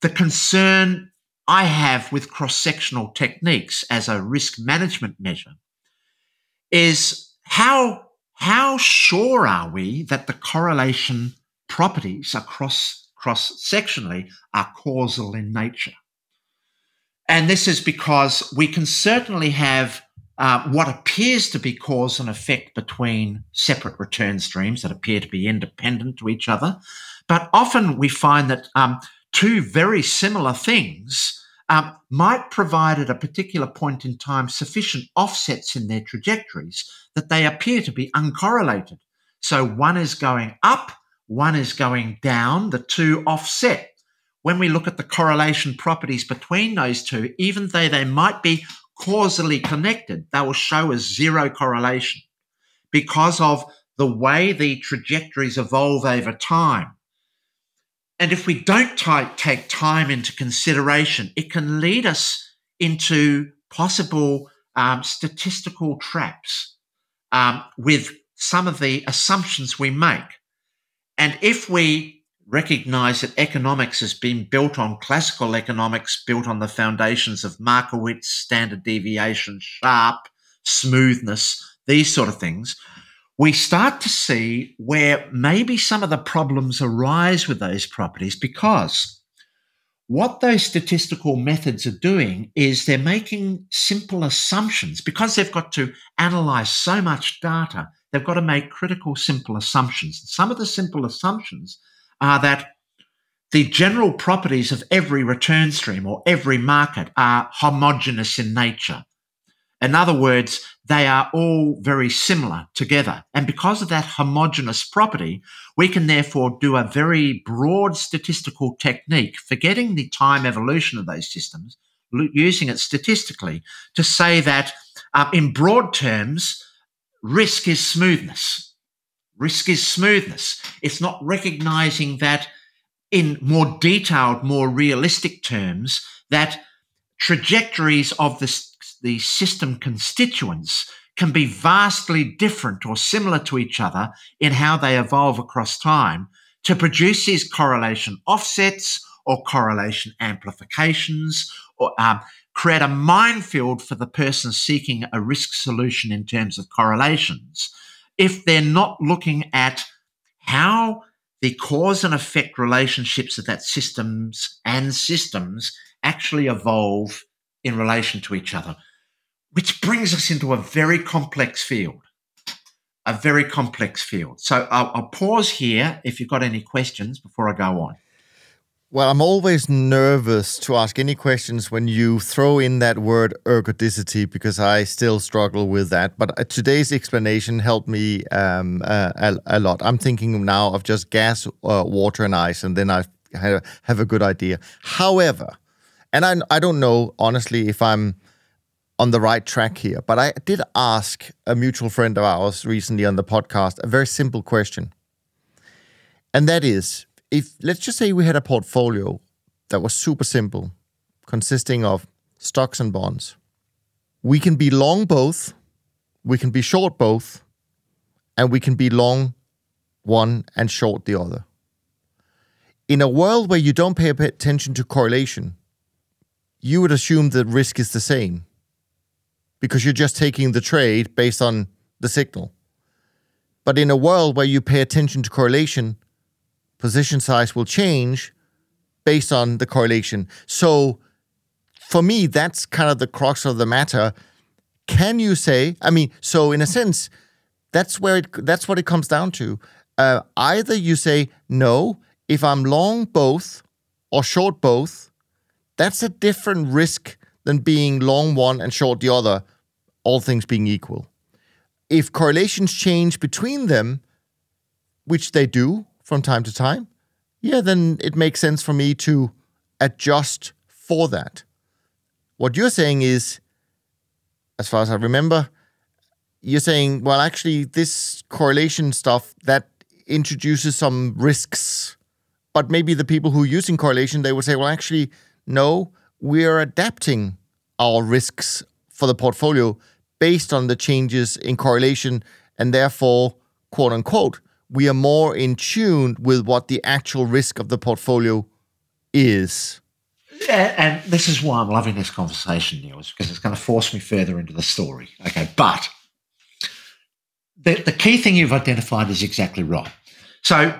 the concern I have with cross-sectional techniques as a risk management measure is how how sure are we that the correlation properties across cross-sectionally are causal in nature? And this is because we can certainly have uh, what appears to be cause and effect between separate return streams that appear to be independent to each other. But often we find that um, two very similar things um, might provide at a particular point in time sufficient offsets in their trajectories that they appear to be uncorrelated. So one is going up, one is going down, the two offset when we look at the correlation properties between those two, even though they might be causally connected, they will show as zero correlation because of the way the trajectories evolve over time. And if we don't t- take time into consideration, it can lead us into possible um, statistical traps um, with some of the assumptions we make. And if we recognize that economics has been built on classical economics, built on the foundations of Markowitz, standard deviation, Sharpe, smoothness, these sort of things, we start to see where maybe some of the problems arise with those properties because what those statistical methods are doing is they're making simple assumptions because they've got to analyze so much data. they've got to make critical, simple assumptions. Some of the simple assumptions are that the general properties of every return stream or every market are homogeneous in nature. In other words, they are all very similar together. And because of that homogeneous property, we can therefore do a very broad statistical technique, forgetting the time evolution of those systems, using it statistically to say that uh, in broad terms, risk is smoothness. Risk is smoothness. It's not recognizing that in more detailed, more realistic terms, that trajectories of the, the system constituents can be vastly different or similar to each other in how they evolve across time to produce these correlation offsets or correlation amplifications or um, create a minefield for the person seeking a risk solution in terms of correlations. If they're not looking at how the cause and effect relationships of that systems and systems actually evolve in relation to each other, which brings us into a very complex field. A very complex field. So I'll, I'll pause here if you've got any questions before I go on. Well, I'm always nervous to ask any questions when you throw in that word ergodicity because I still struggle with that. But uh, today's explanation helped me um, uh, a, a, lot. I'm thinking now of just gas, uh, water, and ice, and then I have a good idea. However, and I, I don't know honestly if I'm on the right track here, but I did ask a mutual friend of ours recently on the podcast a very simple question. And that is if let's just say we had a portfolio that was super simple, consisting of stocks and bonds, we can be long both, we can be short both, and we can be long one and short the other. In a world where you don't pay attention to correlation, you would assume that risk is the same because you're just taking the trade based on the signal. But in a world where you pay attention to correlation, position size will change based on the correlation. So for me, that's kind of the crux of the matter. Can you say, I mean, so in a sense, that's where it that's what it comes down to. Uh, either you say no, if I'm long both or short both, that's a different risk than being long one and short the other, all things being equal. If correlations change between them, which they do, from time to time, yeah, then it makes sense for me to adjust for that. What you're saying is, as far as I remember, you're saying, well, actually, this correlation stuff that introduces some risks. But maybe the people who are using correlation, they would say, well, actually, no, we're adapting our risks for the portfolio based on the changes in correlation, and therefore, quote unquote, we are more in tune with what the actual risk of the portfolio is. And this is why I'm loving this conversation, Niels, because it's going to force me further into the story. Okay, but the, the key thing you've identified is exactly right. So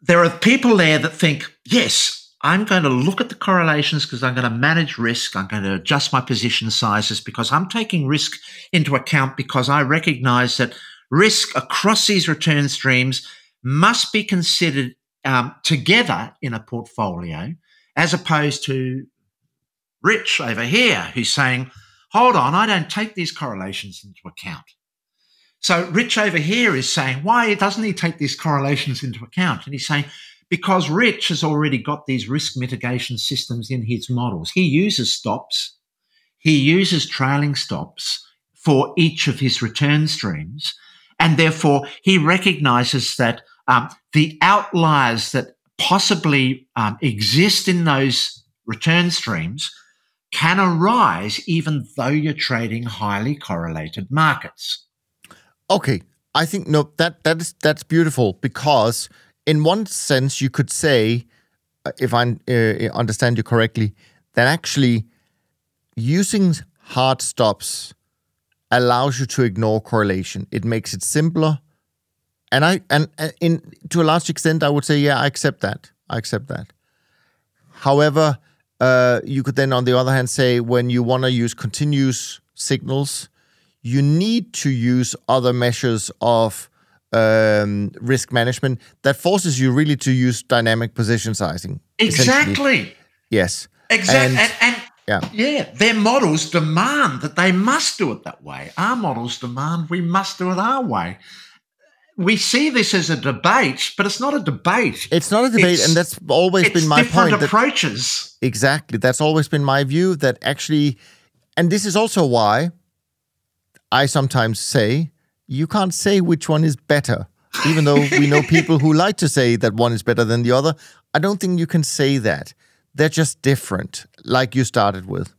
there are people there that think, yes, I'm going to look at the correlations because I'm going to manage risk. I'm going to adjust my position sizes because I'm taking risk into account because I recognize that risk across these return streams must be considered um, together in a portfolio, as opposed to Rich over here, who's saying, hold on, I don't take these correlations into account. So Rich over here is saying, why doesn't he take these correlations into account? And he's saying, because Rich has already got these risk mitigation systems in his models. He uses stops, he uses trailing stops for each of his return streams. And therefore, he recognizes that um, the outliers that possibly um, exist in those return streams can arise even though you're trading highly correlated markets. Okay, I think no that that is that's beautiful because in one sense you could say uh, if I uh, understand you correctly that actually using hard stops allows you to ignore correlation. It makes it simpler. And I and in to a large extent I would say yeah, I accept that. I accept that. However, uh, you could then on the other hand say when you want to use continuous signals, you need to use other measures of um, risk management that forces you really to use dynamic position sizing. Exactly. Yes. Exactly. And, and, and yeah. yeah, their models demand that they must do it that way. Our models demand we must do it our way. We see this as a debate, but it's not a debate. It's not a debate, it's, and that's always been my different point. approaches. That, exactly. That's always been my view that actually, and this is also why I sometimes say you can't say which one is better. Even though we know people who like to say that one is better than the other, I don't think you can say that. They're just different, like you started with.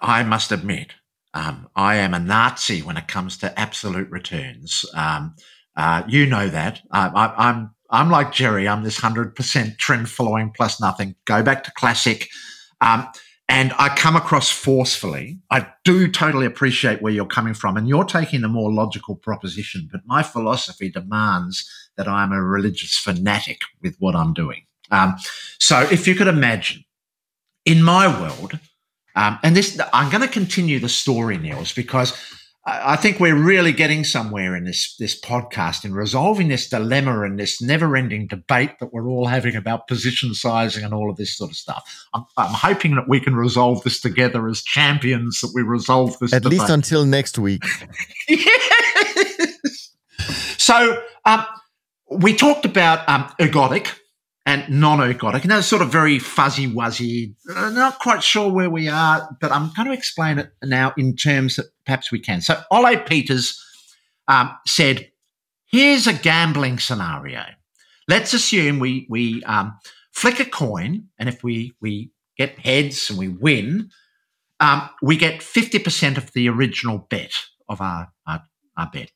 I must admit, um, I am a Nazi when it comes to absolute returns. Um, uh, you know that. I, I, I'm I'm like Jerry. I'm this hundred percent trend following plus nothing. Go back to classic. Um, and I come across forcefully. I do totally appreciate where you're coming from, and you're taking a more logical proposition. But my philosophy demands that I'm a religious fanatic with what I'm doing. Um, so, if you could imagine, in my world, um, and this, I'm going to continue the story, Niels, because I think we're really getting somewhere in this this podcast in resolving this dilemma and this never-ending debate that we're all having about position sizing and all of this sort of stuff. I'm, I'm hoping that we can resolve this together as champions. That we resolve this at debate. least until next week. yes. So um, we talked about um, ergodic and non-ergodic. And that's sort of very fuzzy wuzzy. Uh, not quite sure where we are, but I'm going to explain it now in terms that perhaps we can. So Ole Peters um, said, here's a gambling scenario. Let's assume we, we um, flick a coin, and if we, we get heads and we win, um, we get 50% of the original bet of our, our, our bet.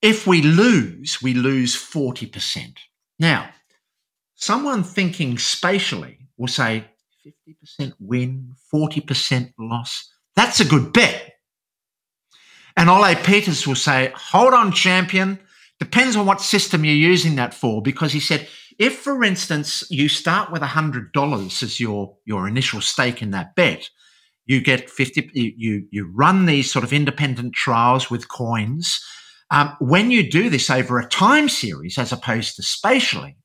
If we lose, we lose 40%. Now, someone thinking spatially will say 50% win, 40% loss. That's a good bet. And Ole Peters will say, hold on, champion. Depends on what system you're using that for. Because he said, if, for instance, you start with $100 as your, your initial stake in that bet, you get 50, you, you run these sort of independent trials with coins. Um, when you do this over a time series as opposed to spatially,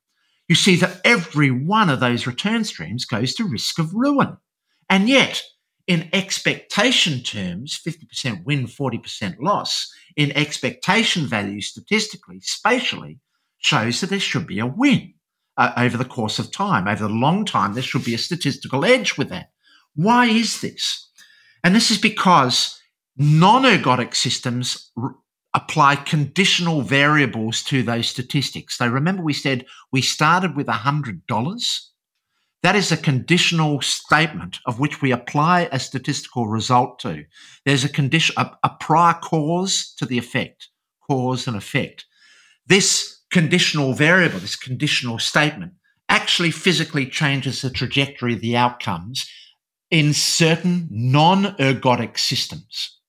you see that every one of those return streams goes to risk of ruin. And yet, in expectation terms, 50% win, 40% loss, in expectation value statistically, spatially, shows that there should be a win uh, over the course of time. Over the long time, there should be a statistical edge with that. Why is this? And this is because non ergodic systems apply conditional variables to those statistics. So remember, we said we started with $100. That is a conditional statement of which we apply a statistical result to. There's a condition, a, a prior cause to the effect, cause and effect. This conditional variable, this conditional statement, actually physically changes the trajectory of the outcomes in certain non ergodic systems.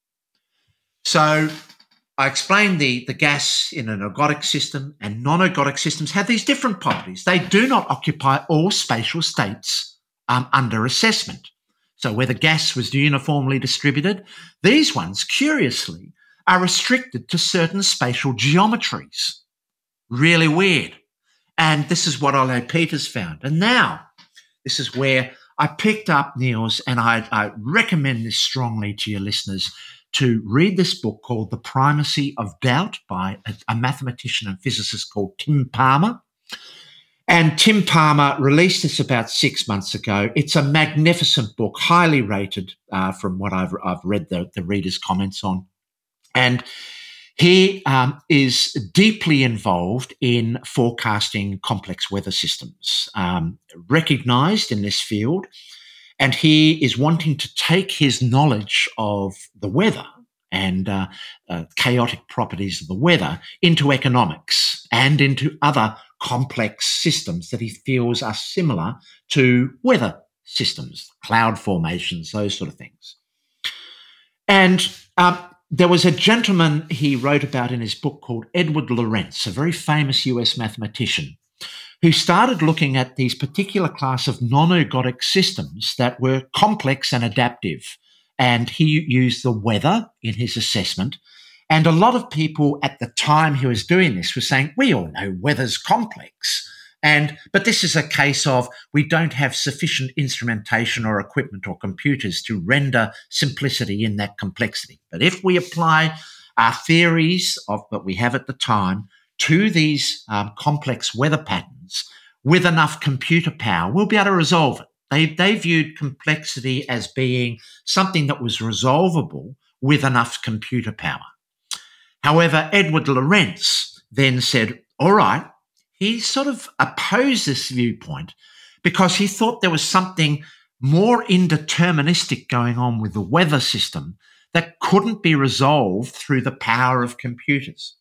So I explained the, the gas in an ergodic system and non ergodic systems have these different properties. They do not occupy all spatial states um, under assessment. So, where the gas was uniformly distributed, these ones, curiously, are restricted to certain spatial geometries. Really weird. And this is what Ole Peters found. And now, this is where I picked up Niels, and I, I recommend this strongly to your listeners to read this book called The Primacy of Doubt by a, a mathematician and physicist called Tim Palmer. And Tim Palmer released this about six months ago. It's a magnificent book, highly rated uh, from what I've, I've read the, the reader's comments on. And he um, is deeply involved in forecasting complex weather systems, um, recognized in this field and he is wanting to take his knowledge of the weather and uh, uh, chaotic properties of the weather into economics and into other complex systems that he feels are similar to weather systems, cloud formations, those sort of things. And um, there was a gentleman he wrote about in his book called Edward Lorenz, a very famous US mathematician, who started looking at these particular class of non-ergodic systems that were complex and adaptive. and he used the weather in his assessment. And a lot of people at the time he was doing this were saying, we all know weather's complex. And, but this is a case of we don't have sufficient instrumentation or equipment or computers to render simplicity in that complexity. But if we apply our theories of what we have at the time to these um, complex weather patterns with enough computer power, we'll be able to resolve it. They, they viewed complexity as being something that was resolvable with enough computer power. However, Edward Lorenz then said, all right, he sort of opposed this viewpoint because he thought there was something more indeterministic going on with the weather system that couldn't be resolved through the power of computers.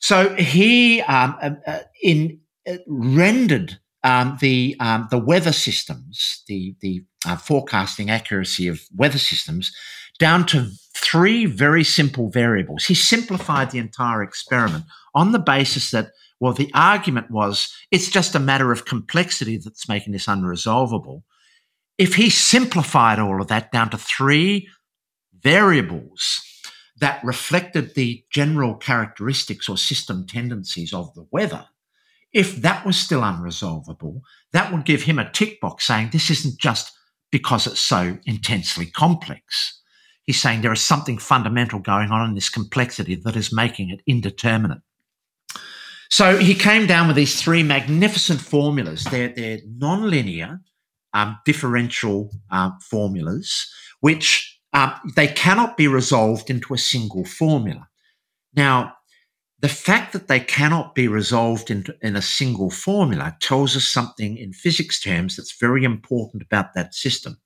So he um, uh, uh in, uh, rendered um, the um, the weather systems, the the uh, forecasting accuracy of weather systems, down to three very simple variables. He simplified the entire experiment on the basis that well, the argument was it's just a matter of complexity that's making this unresolvable. If he simplified all of that down to three variables that reflected the general characteristics or system tendencies of the weather, if that was still unresolvable, that would give him a tick box saying this isn't just because it's so intensely complex. He's saying there is something fundamental going on in this complexity that is making it indeterminate. So he came down with these three magnificent formulas. They're, they're nonlinear um, differential uh, formulas, which uh, they cannot be resolved into a single formula. Now, the fact that they cannot be resolved into, in a single formula tells us something in physics terms that's very important about that system.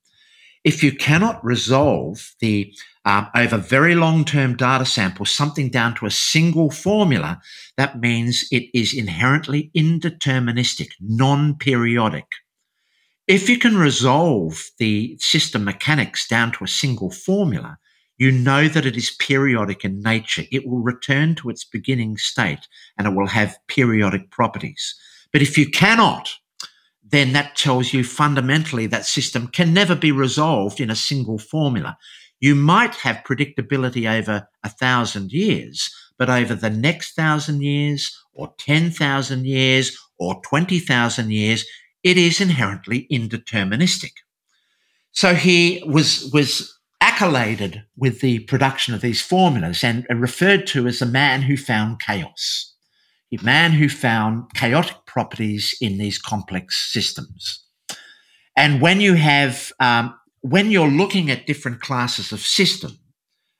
If you cannot resolve the um, over very long term data samples, something down to a single formula, that means it is inherently indeterministic, non periodic. If you can resolve the system mechanics down to a single formula, you know that it is periodic in nature. It will return to its beginning state and it will have periodic properties. But if you cannot, then that tells you fundamentally that system can never be resolved in a single formula. You might have predictability over a thousand years, but over the next thousand years or 10,000 years or 20,000 years, it is inherently indeterministic. So he was, was accoladed with the production of these formulas and referred to as the man who found chaos a man who found chaotic properties in these complex systems. And when you have, um, when you're looking at different classes of system,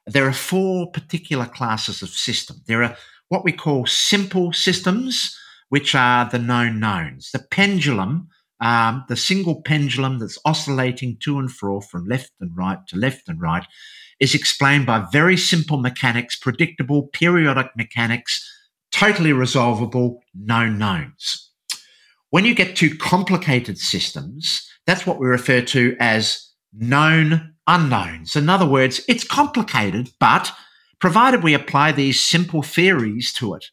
there are four particular classes of system. There are what we call simple systems, which are the known knowns. The pendulum, um, the single pendulum that's oscillating to and fro from left and right to left and right, is explained by very simple mechanics, predictable periodic mechanics totally resolvable known knowns. When you get to complicated systems, that's what we refer to as known unknowns. In other words, it's complicated, but provided we apply these simple theories to it,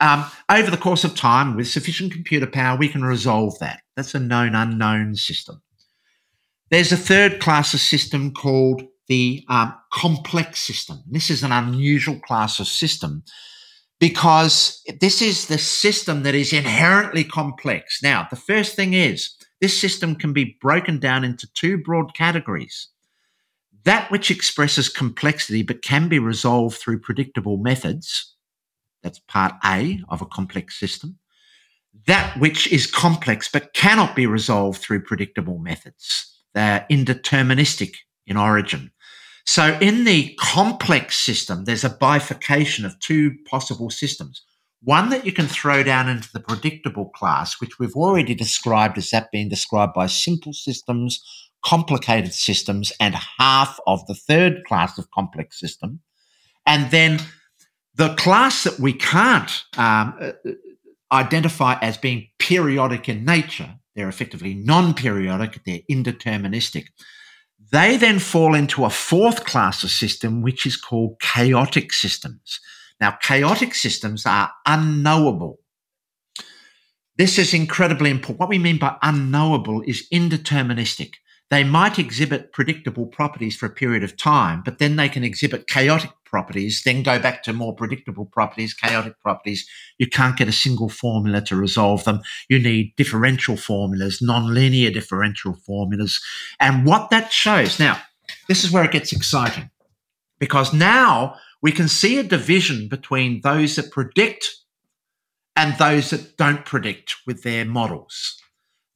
um, over the course of time with sufficient computer power, we can resolve that. That's a known unknown system. There's a third class of system called the um, complex system. This is an unusual class of system because this is the system that is inherently complex. Now, the first thing is this system can be broken down into two broad categories. That which expresses complexity but can be resolved through predictable methods. That's part A of a complex system. That which is complex but cannot be resolved through predictable methods. They're indeterministic in origin. So in the complex system, there's a bifurcation of two possible systems. One that you can throw down into the predictable class, which we've already described as that being described by simple systems, complicated systems, and half of the third class of complex system. And then the class that we can't um, uh, identify as being periodic in nature, they're effectively non periodic, they're indeterministic. They then fall into a fourth class of system, which is called chaotic systems. Now, chaotic systems are unknowable. This is incredibly important. What we mean by unknowable is indeterministic. they might exhibit predictable properties for a period of time, but then they can exhibit chaotic properties, then go back to more predictable properties, chaotic properties. You can't get a single formula to resolve them. You need differential formulas, nonlinear differential formulas. And what that shows now, this is where it gets exciting because now we can see a division between those that predict and those that don't predict with their models.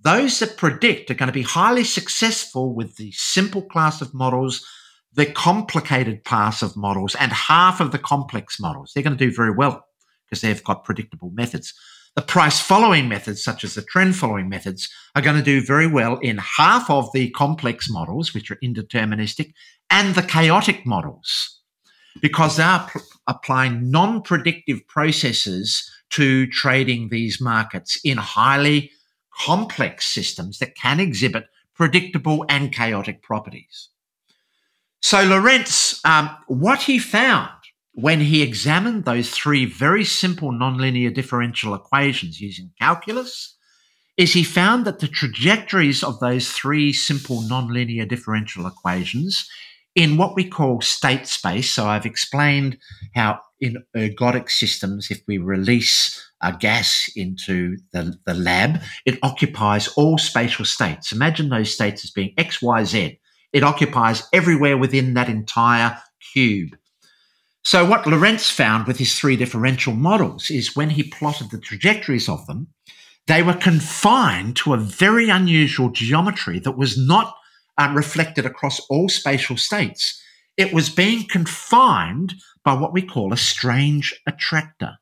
Those that predict are going to be highly successful with the simple class of models, the complicated of models, and half of the complex models. They're going to do very well because they've got predictable methods. The price following methods, such as the trend following methods, are going to do very well in half of the complex models, which are indeterministic, and the chaotic models, because they are pr- applying non predictive processes to trading these markets in highly complex systems that can exhibit predictable and chaotic properties. So, Lorenz, um, what he found when he examined those three very simple nonlinear differential equations using calculus is he found that the trajectories of those three simple nonlinear differential equations in what we call state space. So I've explained how in ergodic systems, if we release a gas into the, the lab, it occupies all spatial states. Imagine those states as being X, Y, Z. It occupies everywhere within that entire cube. So what Lorenz found with his three differential models is when he plotted the trajectories of them, they were confined to a very unusual geometry that was not uh, reflected across all spatial states. It was being confined by what we call a strange attractor,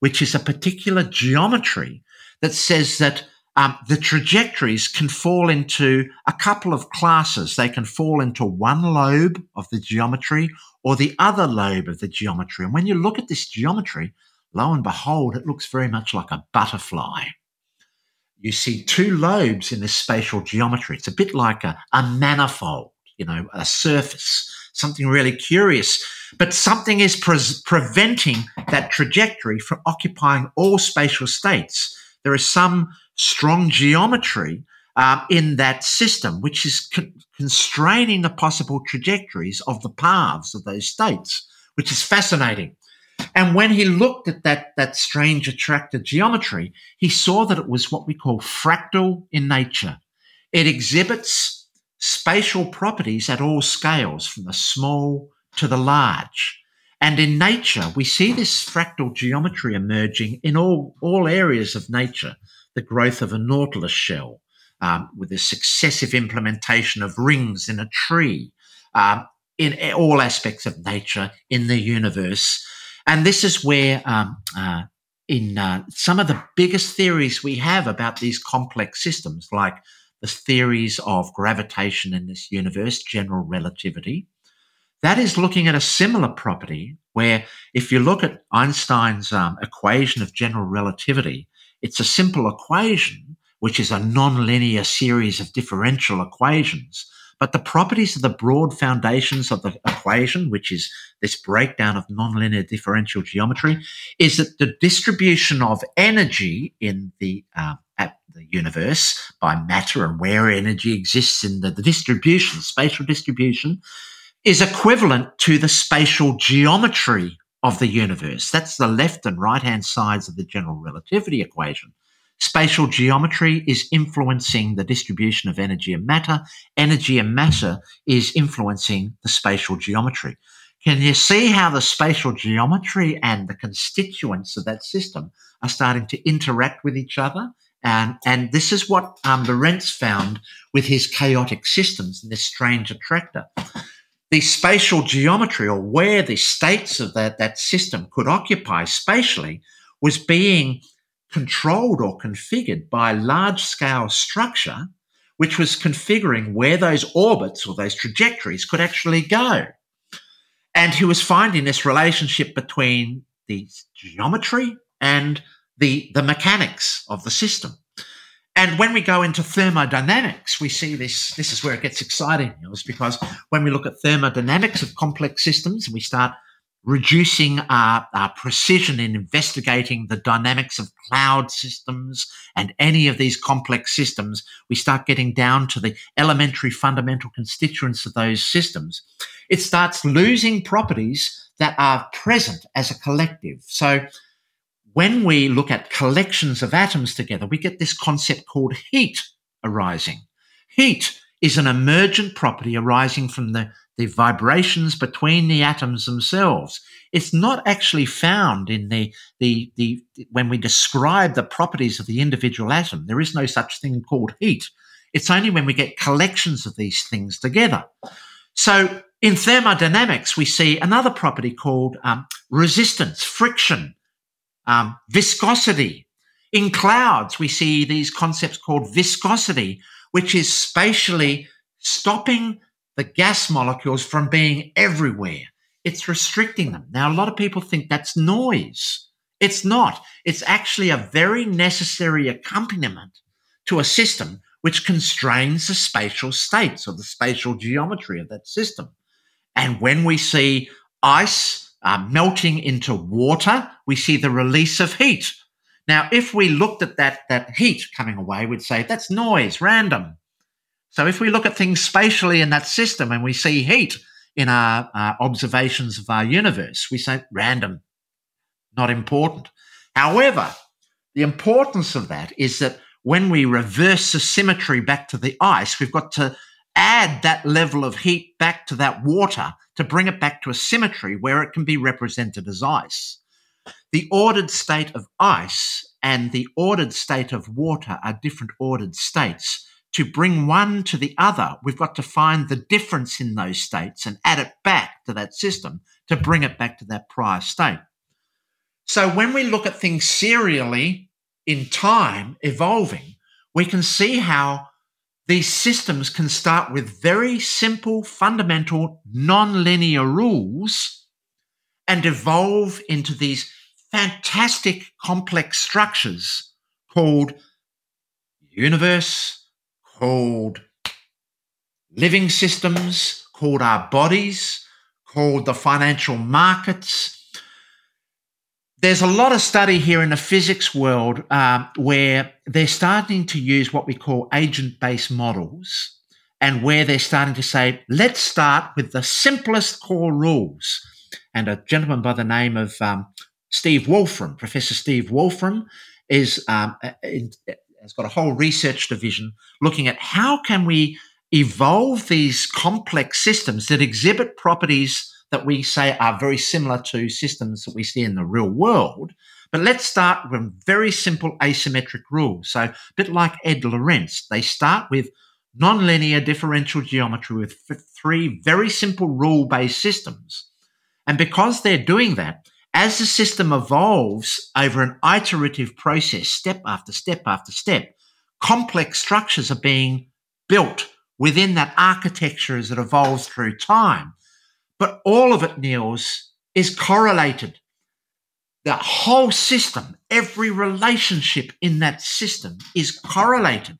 which is a particular geometry that says that um, the trajectories can fall into a couple of classes. They can fall into one lobe of the geometry or the other lobe of the geometry. And when you look at this geometry, lo and behold, it looks very much like a butterfly you see two lobes in this spatial geometry. It's a bit like a, a manifold, you know, a surface, something really curious. But something is pre- preventing that trajectory from occupying all spatial states. There is some strong geometry um, in that system, which is con- constraining the possible trajectories of the paths of those states, which is fascinating. And when he looked at that, that strange attractor geometry, he saw that it was what we call fractal in nature. It exhibits spatial properties at all scales, from the small to the large. And in nature, we see this fractal geometry emerging in all, all areas of nature. The growth of a nautilus shell, um, with the successive implementation of rings in a tree, um, in all aspects of nature, in the universe. And this is where, um, uh, in uh, some of the biggest theories we have about these complex systems, like the theories of gravitation in this universe, general relativity, that is looking at a similar property where if you look at Einstein's um, equation of general relativity, it's a simple equation, which is a nonlinear series of differential equations but the properties of the broad foundations of the equation, which is this breakdown of nonlinear differential geometry, is that the distribution of energy in the uh, at the universe by matter and where energy exists in the, the distribution, spatial distribution, is equivalent to the spatial geometry of the universe. That's the left and right hand sides of the general relativity equation. Spatial geometry is influencing the distribution of energy and matter. Energy and matter is influencing the spatial geometry. Can you see how the spatial geometry and the constituents of that system are starting to interact with each other? And, this is what um, Lorenz found with his chaotic systems and this strange attractor. The spatial geometry, or where the states of that, that system could occupy spatially, was being controlled or configured by large scale structure, which was configuring where those orbits or those trajectories could actually go. And he was finding this relationship between the geometry and the, the mechanics of the system. And when we go into thermodynamics, we see this. This is where it gets exciting, because when we look at thermodynamics of complex systems and we start reducing our, our precision in investigating the dynamics of cloud systems and any of these complex systems, we start getting down to the elementary fundamental constituents of those systems. It starts losing properties that are present as a collective. So when we look at collections of atoms together, we get this concept called heat arising. Heat is an emergent property arising from the the vibrations between the atoms themselves. It's not actually found in the, the, the, when we describe the properties of the individual atom. There is no such thing called heat. It's only when we get collections of these things together. So in thermodynamics, we see another property called um, resistance, friction, um, viscosity. In clouds, we see these concepts called viscosity, which is spatially stopping the gas molecules from being everywhere. It's restricting them. Now, a lot of people think that's noise. It's not. It's actually a very necessary accompaniment to a system which constrains the spatial states or the spatial geometry of that system. And when we see ice uh, melting into water, we see the release of heat. Now, if we looked at that, that heat coming away, we'd say that's noise, random. So if we look at things spatially in that system and we see heat in our, our observations of our universe, we say random, not important. However, the importance of that is that when we reverse the symmetry back to the ice, we've got to add that level of heat back to that water to bring it back to a symmetry where it can be represented as ice. The ordered state of ice and the ordered state of water are different ordered states to bring one to the other, we've got to find the difference in those states and add it back to that system to bring it back to that prior state. So when we look at things serially in time evolving, we can see how these systems can start with very simple, fundamental, non-linear rules and evolve into these fantastic complex structures called universe, called living systems, called our bodies, called the financial markets. There's a lot of study here in the physics world uh, where they're starting to use what we call agent based models and where they're starting to say, let's start with the simplest core rules. And a gentleman by the name of um, Steve Wolfram, Professor Steve Wolfram, is um, has got a whole research division looking at how can we evolve these complex systems that exhibit properties that we say are very similar to systems that we see in the real world. But let's start with very simple asymmetric rules. So a bit like Ed Lorenz, they start with nonlinear differential geometry with three very simple rule-based systems. And because they're doing that, as the system evolves over an iterative process, step after step after step, complex structures are being built within that architecture as it evolves through time. But all of it, Niels, is correlated. The whole system, every relationship in that system is correlated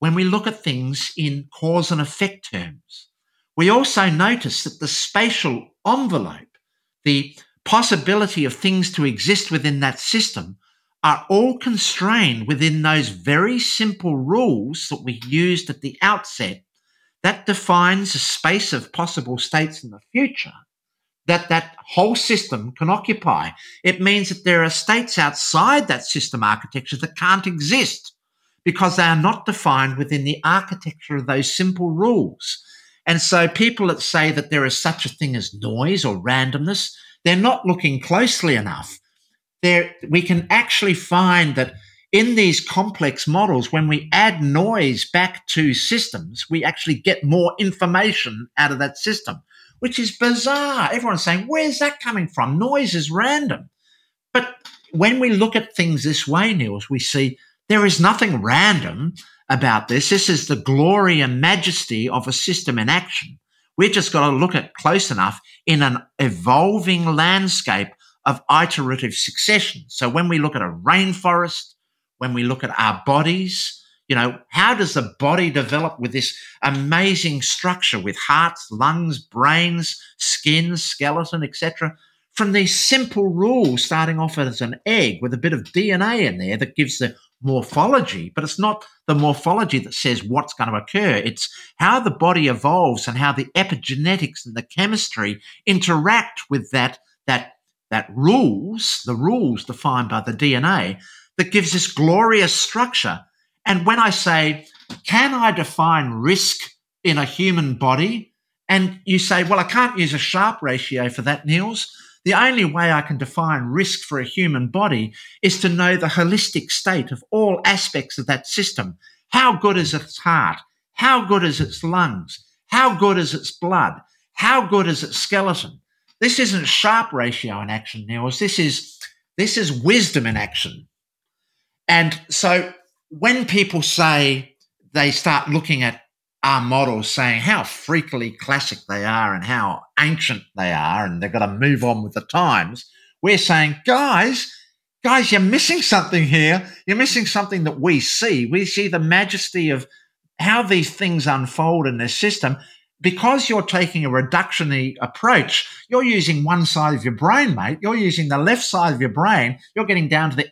when we look at things in cause and effect terms. We also notice that the spatial envelope, the possibility of things to exist within that system are all constrained within those very simple rules that we used at the outset that defines a space of possible states in the future that that whole system can occupy. It means that there are states outside that system architecture that can't exist because they are not defined within the architecture of those simple rules. And so people that say that there is such a thing as noise or randomness, they're not looking closely enough. There, we can actually find that in these complex models, when we add noise back to systems, we actually get more information out of that system, which is bizarre. Everyone's saying, where's that coming from? Noise is random. But when we look at things this way, Niels, we see there is nothing random about this. This is the glory and majesty of a system in action. We've just got to look at close enough in an evolving landscape of iterative succession. So when we look at a rainforest, when we look at our bodies, you know, how does the body develop with this amazing structure with hearts, lungs, brains, skin, skeleton, etc.? from these simple rules starting off as an egg with a bit of DNA in there that gives the morphology, but it's not the morphology that says what's going to occur. It's how the body evolves and how the epigenetics and the chemistry interact with that that that rules, the rules defined by the DNA that gives this glorious structure. And when I say, can I define risk in a human body? And you say, well, I can't use a Sharpe ratio for that, Niels. The only way I can define risk for a human body is to know the holistic state of all aspects of that system. How good is its heart? How good is its lungs? How good is its blood? How good is its skeleton? This isn't Sharpe ratio in action, Niels. This is this is wisdom in action. And so when people say they start looking at our models saying how freakily classic they are and how ancient they are, and they've got to move on with the times. We're saying, guys, guys, you're missing something here. You're missing something that we see. We see the majesty of how these things unfold in this system. Because you're taking a reductionary approach, you're using one side of your brain, mate. You're using the left side of your brain. You're getting down to the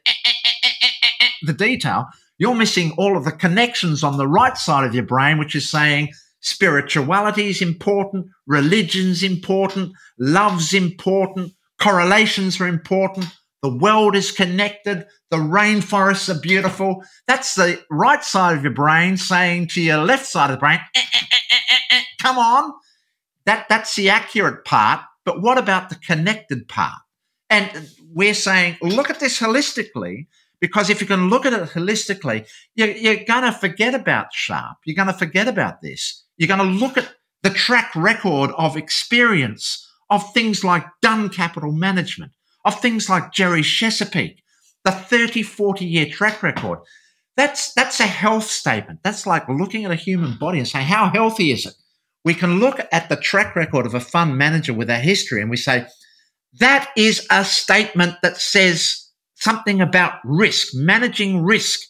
the detail. You're missing all of the connections on the right side of your brain, which is saying spirituality is important, religion's important, love's important, correlations are important, the world is connected, the rainforests are beautiful. That's the right side of your brain saying to your left side of the brain, eh, eh, eh, come on. That, that's the accurate part. But what about the connected part? And we're saying, look at this holistically because if you can look at it holistically, you're, you're going to forget about Sharpe. You're going to forget about this. You're going to look at the track record of experience of things like Dunn Capital Management, of things like Jerry Chesapeake, the 30, 40 year track record. That's, that's a health statement. That's like looking at a human body and saying, how healthy is it? We can look at the track record of a fund manager with a history and we say, that is a statement that says something about risk, managing risk,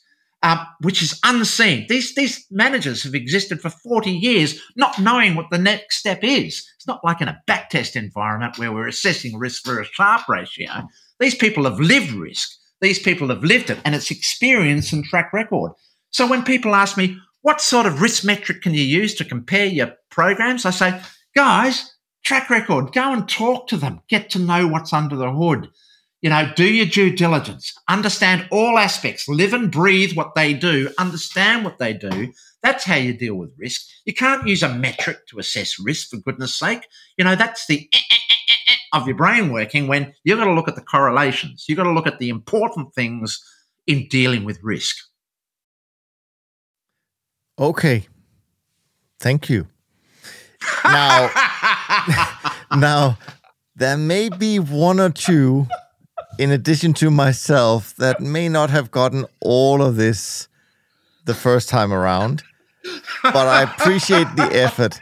uh, which is unseen. These, these managers have existed for 40 years, not knowing what the next step is. It's not like in a backtest environment where we're assessing risk for a Sharpe ratio. These people have lived risk. These people have lived it, and it's experience and track record. So when people ask me, what sort of risk metric can you use to compare your programs? I say, guys, track record, go and talk to them, get to know what's under the hood. You know, do your due diligence, understand all aspects, live and breathe what they do, understand what they do. That's how you deal with risk. You can't use a metric to assess risk, for goodness sake. You know, that's the eh, eh, eh, of your brain working when you've got to look at the correlations. You've got to look at the important things in dealing with risk. Okay. Thank you. Now, now there may be one or two in addition to myself, that may not have gotten all of this the first time around, but I appreciate the effort.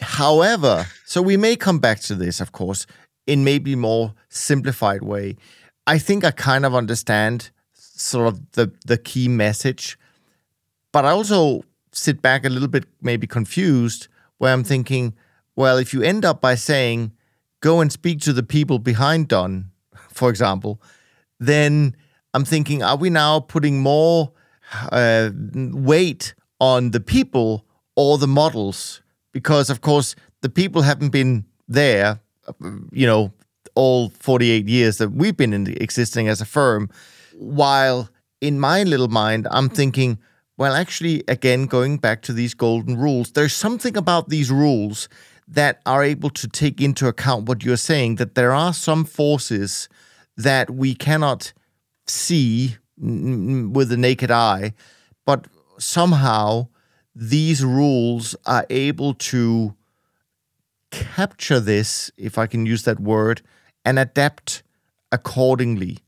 However, so we may come back to this, of course, in maybe more simplified way. I think I kind of understand sort of the the key message, but I also sit back a little bit maybe confused where I'm thinking, well, if you end up by saying, go and speak to the people behind Dunn for example, then I'm thinking, are we now putting more uh, weight on the people or the models? Because, of course, the people haven't been there, you know, all 48 years that we've been in existing as a firm. While in my little mind, I'm thinking, well, actually, again, going back to these golden rules, there's something about these rules that are able to take into account what you're saying that there are some forces that we cannot see with the naked eye, but somehow these rules are able to capture this, if I can use that word, and adapt accordingly.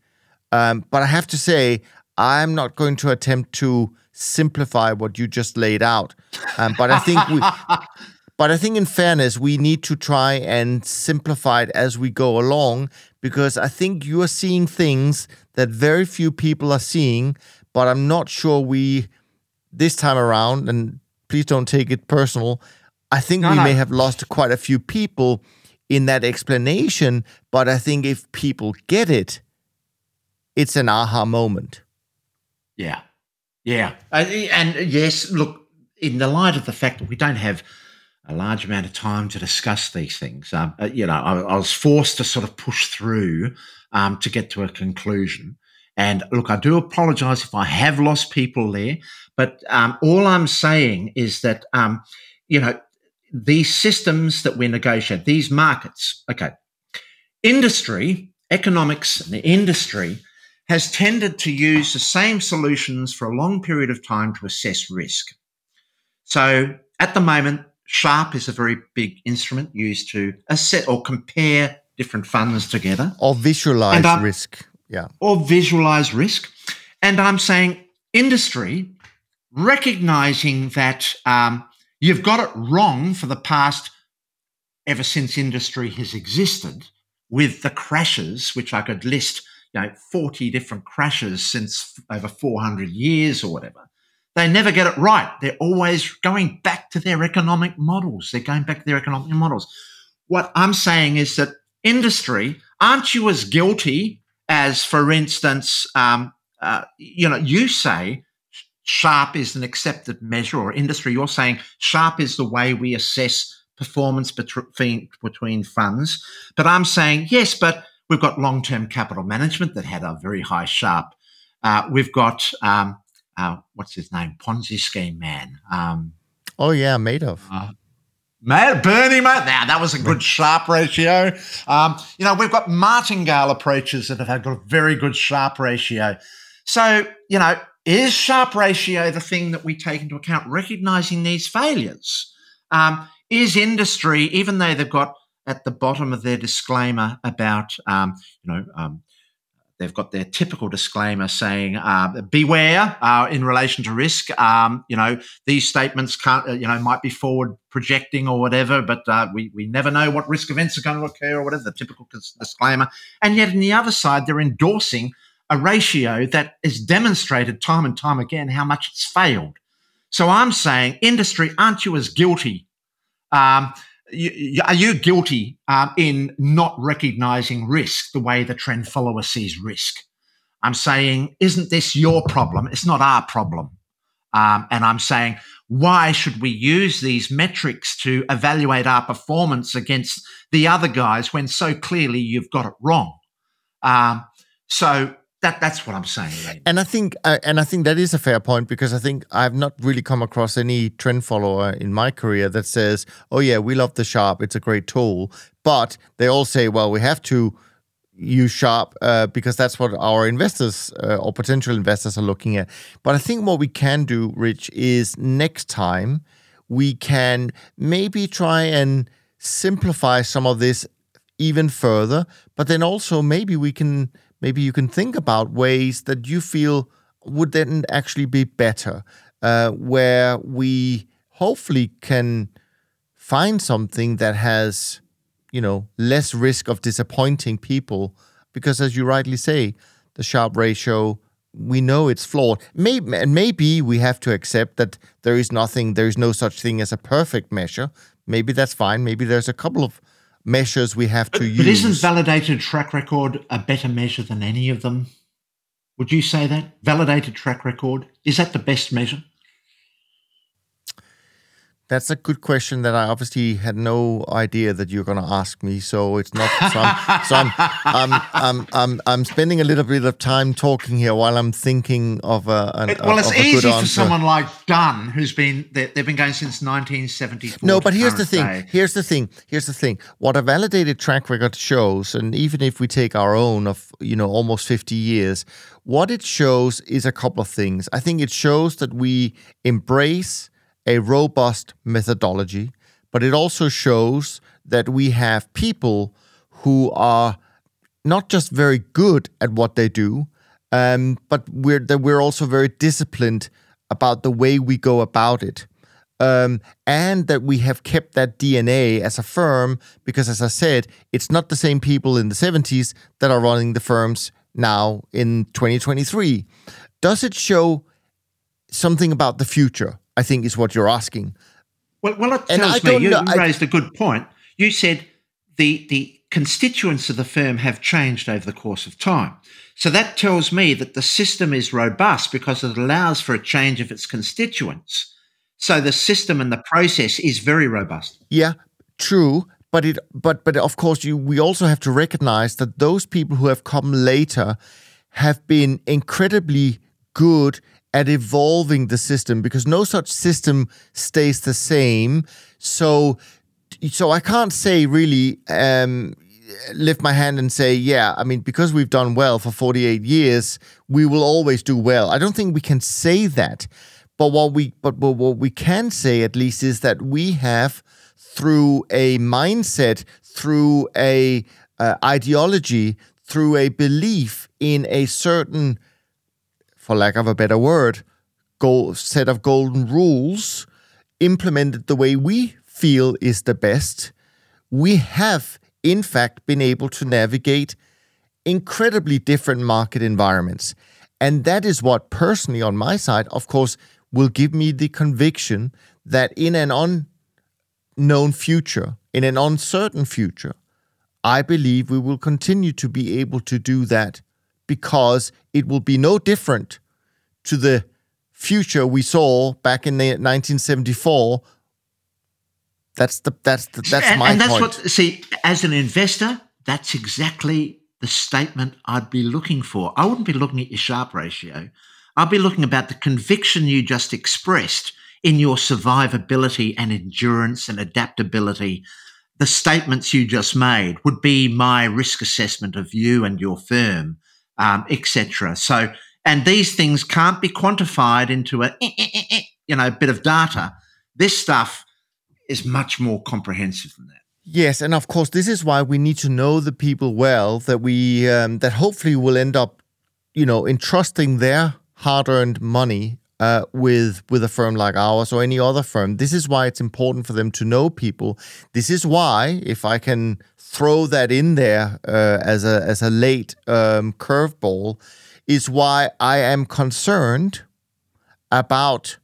Um, but I have to say, I'm not going to attempt to simplify what you just laid out. Um, but I think we, but I think in fairness, we need to try and simplify it as we go along because I think you are seeing things that very few people are seeing, but I'm not sure we this time around, and please don't take it personal. I think no, we no. may have lost quite a few people in that explanation, but I think if people get it, it's an aha moment. Yeah. Yeah. And yes, look, in the light of the fact that we don't have a large amount of time to discuss these things, um, uh, you know, I, I, was forced to sort of push through um, to get to a conclusion. And look, I do apologize if I have lost people there, but um, all I'm saying is that, um, you know, these systems that we negotiate, these markets, okay, industry, economics, and the industry has tended to use the same solutions for a long period of time to assess risk. So at the moment, Sharpe is a very big instrument used to assess or compare different funds together. Or visualize um, risk. Yeah. Or visualize risk. And I'm saying industry, recognizing that um, you've got it wrong for the past, ever since industry has existed, with the crashes, which I could list you know 40 different crashes since over 400 years or whatever they never get it right. They're always going back to their economic models. They're going back to their economic models. What i'm saying is that industry aren't you as guilty as for instance um, uh, you know you say Sharpe is an accepted measure or industry you're saying Sharpe is the way we assess performance between between funds. But i'm saying yes but We've got long term capital management that had a very high Sharpe. Uh, we've got, um, uh, what's his name? Ponzi scheme man. Um, oh, yeah, Madoff. Uh, Bernie, mate. Now that was a good Sharpe ratio. Um, you know, we've got martingale approaches that have had got a very good Sharpe ratio. So, you know, is Sharpe ratio the thing that we take into account, recognizing these failures? Um, is industry, even though they've got at the bottom of their disclaimer about, um, you know, um, they've got their typical disclaimer saying, uh, "Beware uh, in relation to risk." Um, you know, these statements can't, uh, you know, might be forward projecting or whatever, but uh, we we never know what risk events are going to occur or whatever. The typical disclaimer, and yet on the other side, they're endorsing a ratio that is demonstrated time and time again how much it's failed. So I'm saying, industry, aren't you as guilty? Um, are you guilty um, in not recognizing risk the way the trend follower sees risk? I'm saying, isn't this your problem? It's not our problem. Um, and I'm saying, why should we use these metrics to evaluate our performance against the other guys when so clearly you've got it wrong? Um, so that that's what I'm saying. And I think uh, and I think that is a fair point because I think I've not really come across any trend follower in my career that says, "Oh yeah, we love the Sharpe; it's a great tool." But they all say, "Well, we have to use Sharpe uh, because that's what our investors uh, or potential investors are looking at." But I think what we can do, Rich, is next time we can maybe try and simplify some of this even further, but then also maybe we can maybe you can think about ways that you feel would then actually be better, uh, where we hopefully can find something that has, you know, less risk of disappointing people. Because as you rightly say, the Sharpe ratio, we know it's flawed. Maybe, and maybe we have to accept that there is nothing, there is no such thing as a perfect measure. Maybe that's fine. Maybe there's a couple of measures we have to but, use. But isn't validated track record a better measure than any of them? Would you say that? Validated track record? Is that the best measure? That's a good question that I obviously had no idea that you're going to ask me. So it's not. So, I'm, so I'm, I'm, I'm, I'm, I'm, spending a little bit of time talking here while I'm thinking of a. An, well, it's easy for someone like Dunn, who's been they've been going since 1974. No, but here's the thing. Day. Here's the thing. Here's the thing. What a validated track record shows, and even if we take our own of you know almost 50 years, what it shows is a couple of things. I think it shows that we embrace a robust methodology, but it also shows that we have people who are not just very good at what they do, um, but we're that we're also very disciplined about the way we go about it. Um, and that we have kept that DNA as a firm because, as I said, it's not the same people in the 70s that are running the firms now in 2023. Does it show something about the future? I think is what you're asking. Well, well, it tells me you, know, raised I, a good point. You said the the constituents of the firm have changed over the course of time. So that tells me that the system is robust because it allows for a change of its constituents. So the system and the process is very robust. Yeah, true. But it but but of course you we also have to recognize that those people who have come later have been incredibly good at evolving the system because no such system stays the same. So so I can't say really um, lift my hand and say, yeah, I mean, because we've done well for 48 years, we will always do well. I don't think we can say that. But what we but, but what we can say at least is that we have through a mindset, through a uh, ideology, through a belief in a certain, for lack of a better word, goal, set of golden rules implemented the way we feel is the best, we have in fact been able to navigate incredibly different market environments. And that is what, personally, on my side, of course, will give me the conviction that in an unknown future, in an uncertain future, I believe we will continue to be able to do that because it will be no different to the future we saw back in 1974 that's the that's the, that's and, my and that's point. what see as an investor, that's exactly the statement I'd be looking for. I wouldn't be looking at your Sharpe ratio. I'd be looking about the conviction you just expressed in your survivability and endurance and adaptability. The statements you just made would be my risk assessment of you and your firm, um, etc. So, and these things can't be quantified into a eh, eh, eh, you know bit of data. This stuff is much more comprehensive than that. Yes, and of course, this is why we need to know the people well. That we um, that hopefully will end up, you know, entrusting their hard-earned money uh, with with a firm like ours or any other firm. This is why it's important for them to know people. This is why, if I can throw that in there uh, as a as a late um, curveball, is why I am concerned about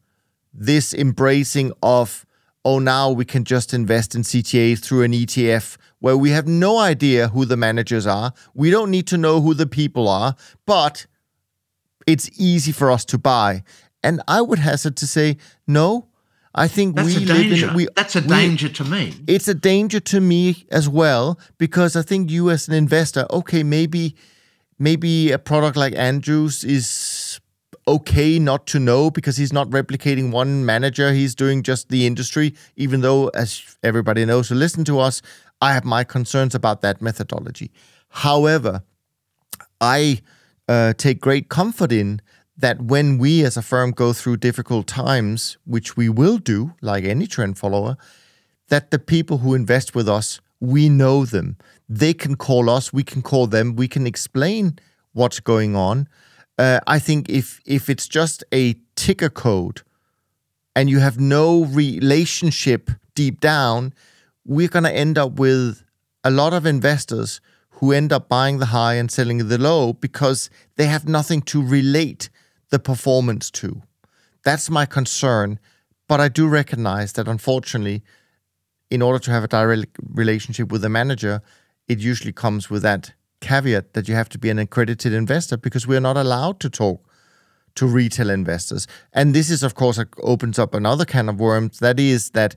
this embracing of oh, now we can just invest in CTA through an ETF where we have no idea who the managers are. We don't need to know who the people are, but it's easy for us to buy. And I would hazard to say, no. I think That's we live in. We, That's a we, danger to me. It's a danger to me as well because I think you, as an investor, okay, maybe, maybe a product like Andrews is okay not to know because he's not replicating one manager. He's doing just the industry, even though, as everybody knows who listen to us, I have my concerns about that methodology. However, I uh, take great comfort in that when we as a firm go through difficult times, which we will do, like any trend follower, that the people who invest with us, we know them. They can call us, we can call them, we can explain what's going on. Uh, I think if if it's just a ticker code and you have no relationship deep down, we're going to end up with a lot of investors who end up buying the high and selling the low because they have nothing to relate the performance to. That's my concern. But I do recognize that unfortunately, in order to have a direct relationship with the manager, it usually comes with that caveat that you have to be an accredited investor because we're not allowed to talk to retail investors. And this is, of course, opens up another kind of worms. That is that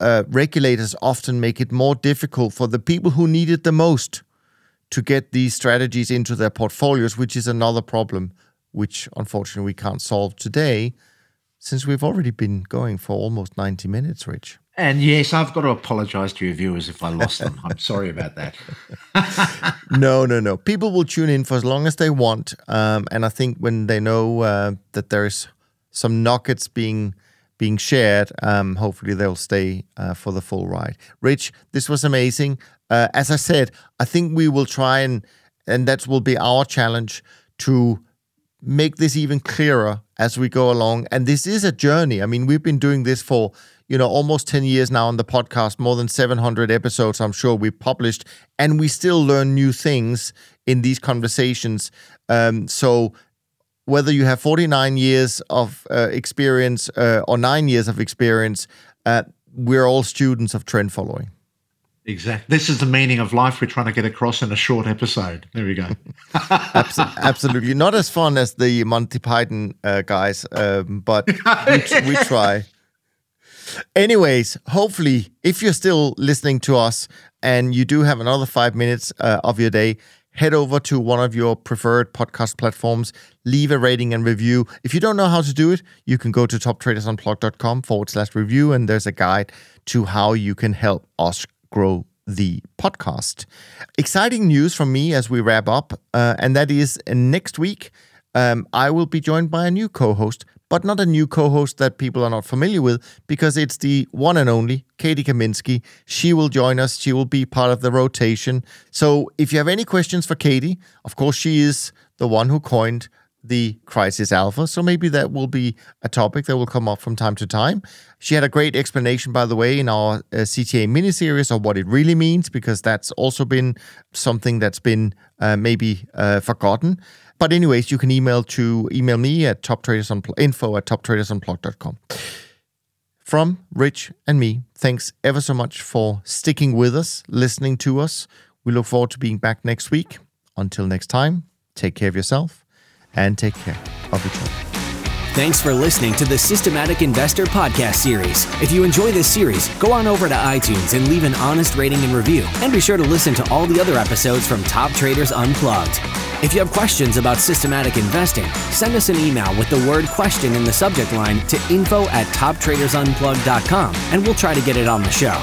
uh, regulators often make it more difficult for the people who need it the most to get these strategies into their portfolios, which is another problem, which unfortunately we can't solve today, since we've already been going for almost 90 minutes, Rich. And yes, I've got to apologize to your viewers if I lost them. I'm sorry about that. no, no, no. People will tune in for as long as they want. Um, and I think when they know uh, that there's some nuggets being being shared, um, hopefully they'll stay uh, for the full ride. Rich, this was amazing. Uh, as I said, I think we will try and and that will be our challenge to make this even clearer as we go along. And this is a journey. I mean, we've been doing this for you know, almost 10 years now on the podcast, more than 700 episodes, I'm sure we've published, and we still learn new things in these conversations. Um, so, whether you have 49 years of uh, experience uh, or nine years of experience, uh, we're all students of trend following. Exactly. This is the meaning of life we're trying to get across in a short episode. There we go. Absolutely. Not as fun as the Monty Python uh, guys, um, but we, we try. Anyways, hopefully, if you're still listening to us and you do have another five minutes uh, of your day, head over to one of your preferred podcast platforms, leave a rating and review. If you don't know how to do it, you can go to toptradersunplugged.com forward slash review, and there's a guide to how you can help us grow the podcast. Exciting news from me as we wrap up, uh, and that is uh, next week. Um, I will be joined by a new co host, but not a new co host that people are not familiar with because it's the one and only Katie Kaminski. She will join us. She will be part of the rotation. So if you have any questions for Katie, of course, she is the one who coined the crisis alpha. So maybe that will be a topic that will come up from time to time. She had a great explanation, by the way, in our uh, CTA mini series of what it really means, because that's also been something that's been uh, maybe uh, forgotten. But anyways, you can email to email me at info at toptradersunplugged.com. From Rich and me, thanks ever so much for sticking with us, listening to us. We look forward to being back next week. Until next time, take care of yourself and take care of each other. Thanks for listening to the Systematic Investor podcast series. If you enjoy this series, go on over to iTunes and leave an honest rating and review. And be sure to listen to all the other episodes from Top Traders Unplugged. If you have questions about systematic investing, send us an email with the word question in the subject line to info at toptradersunplugged.com and we'll try to get it on the show.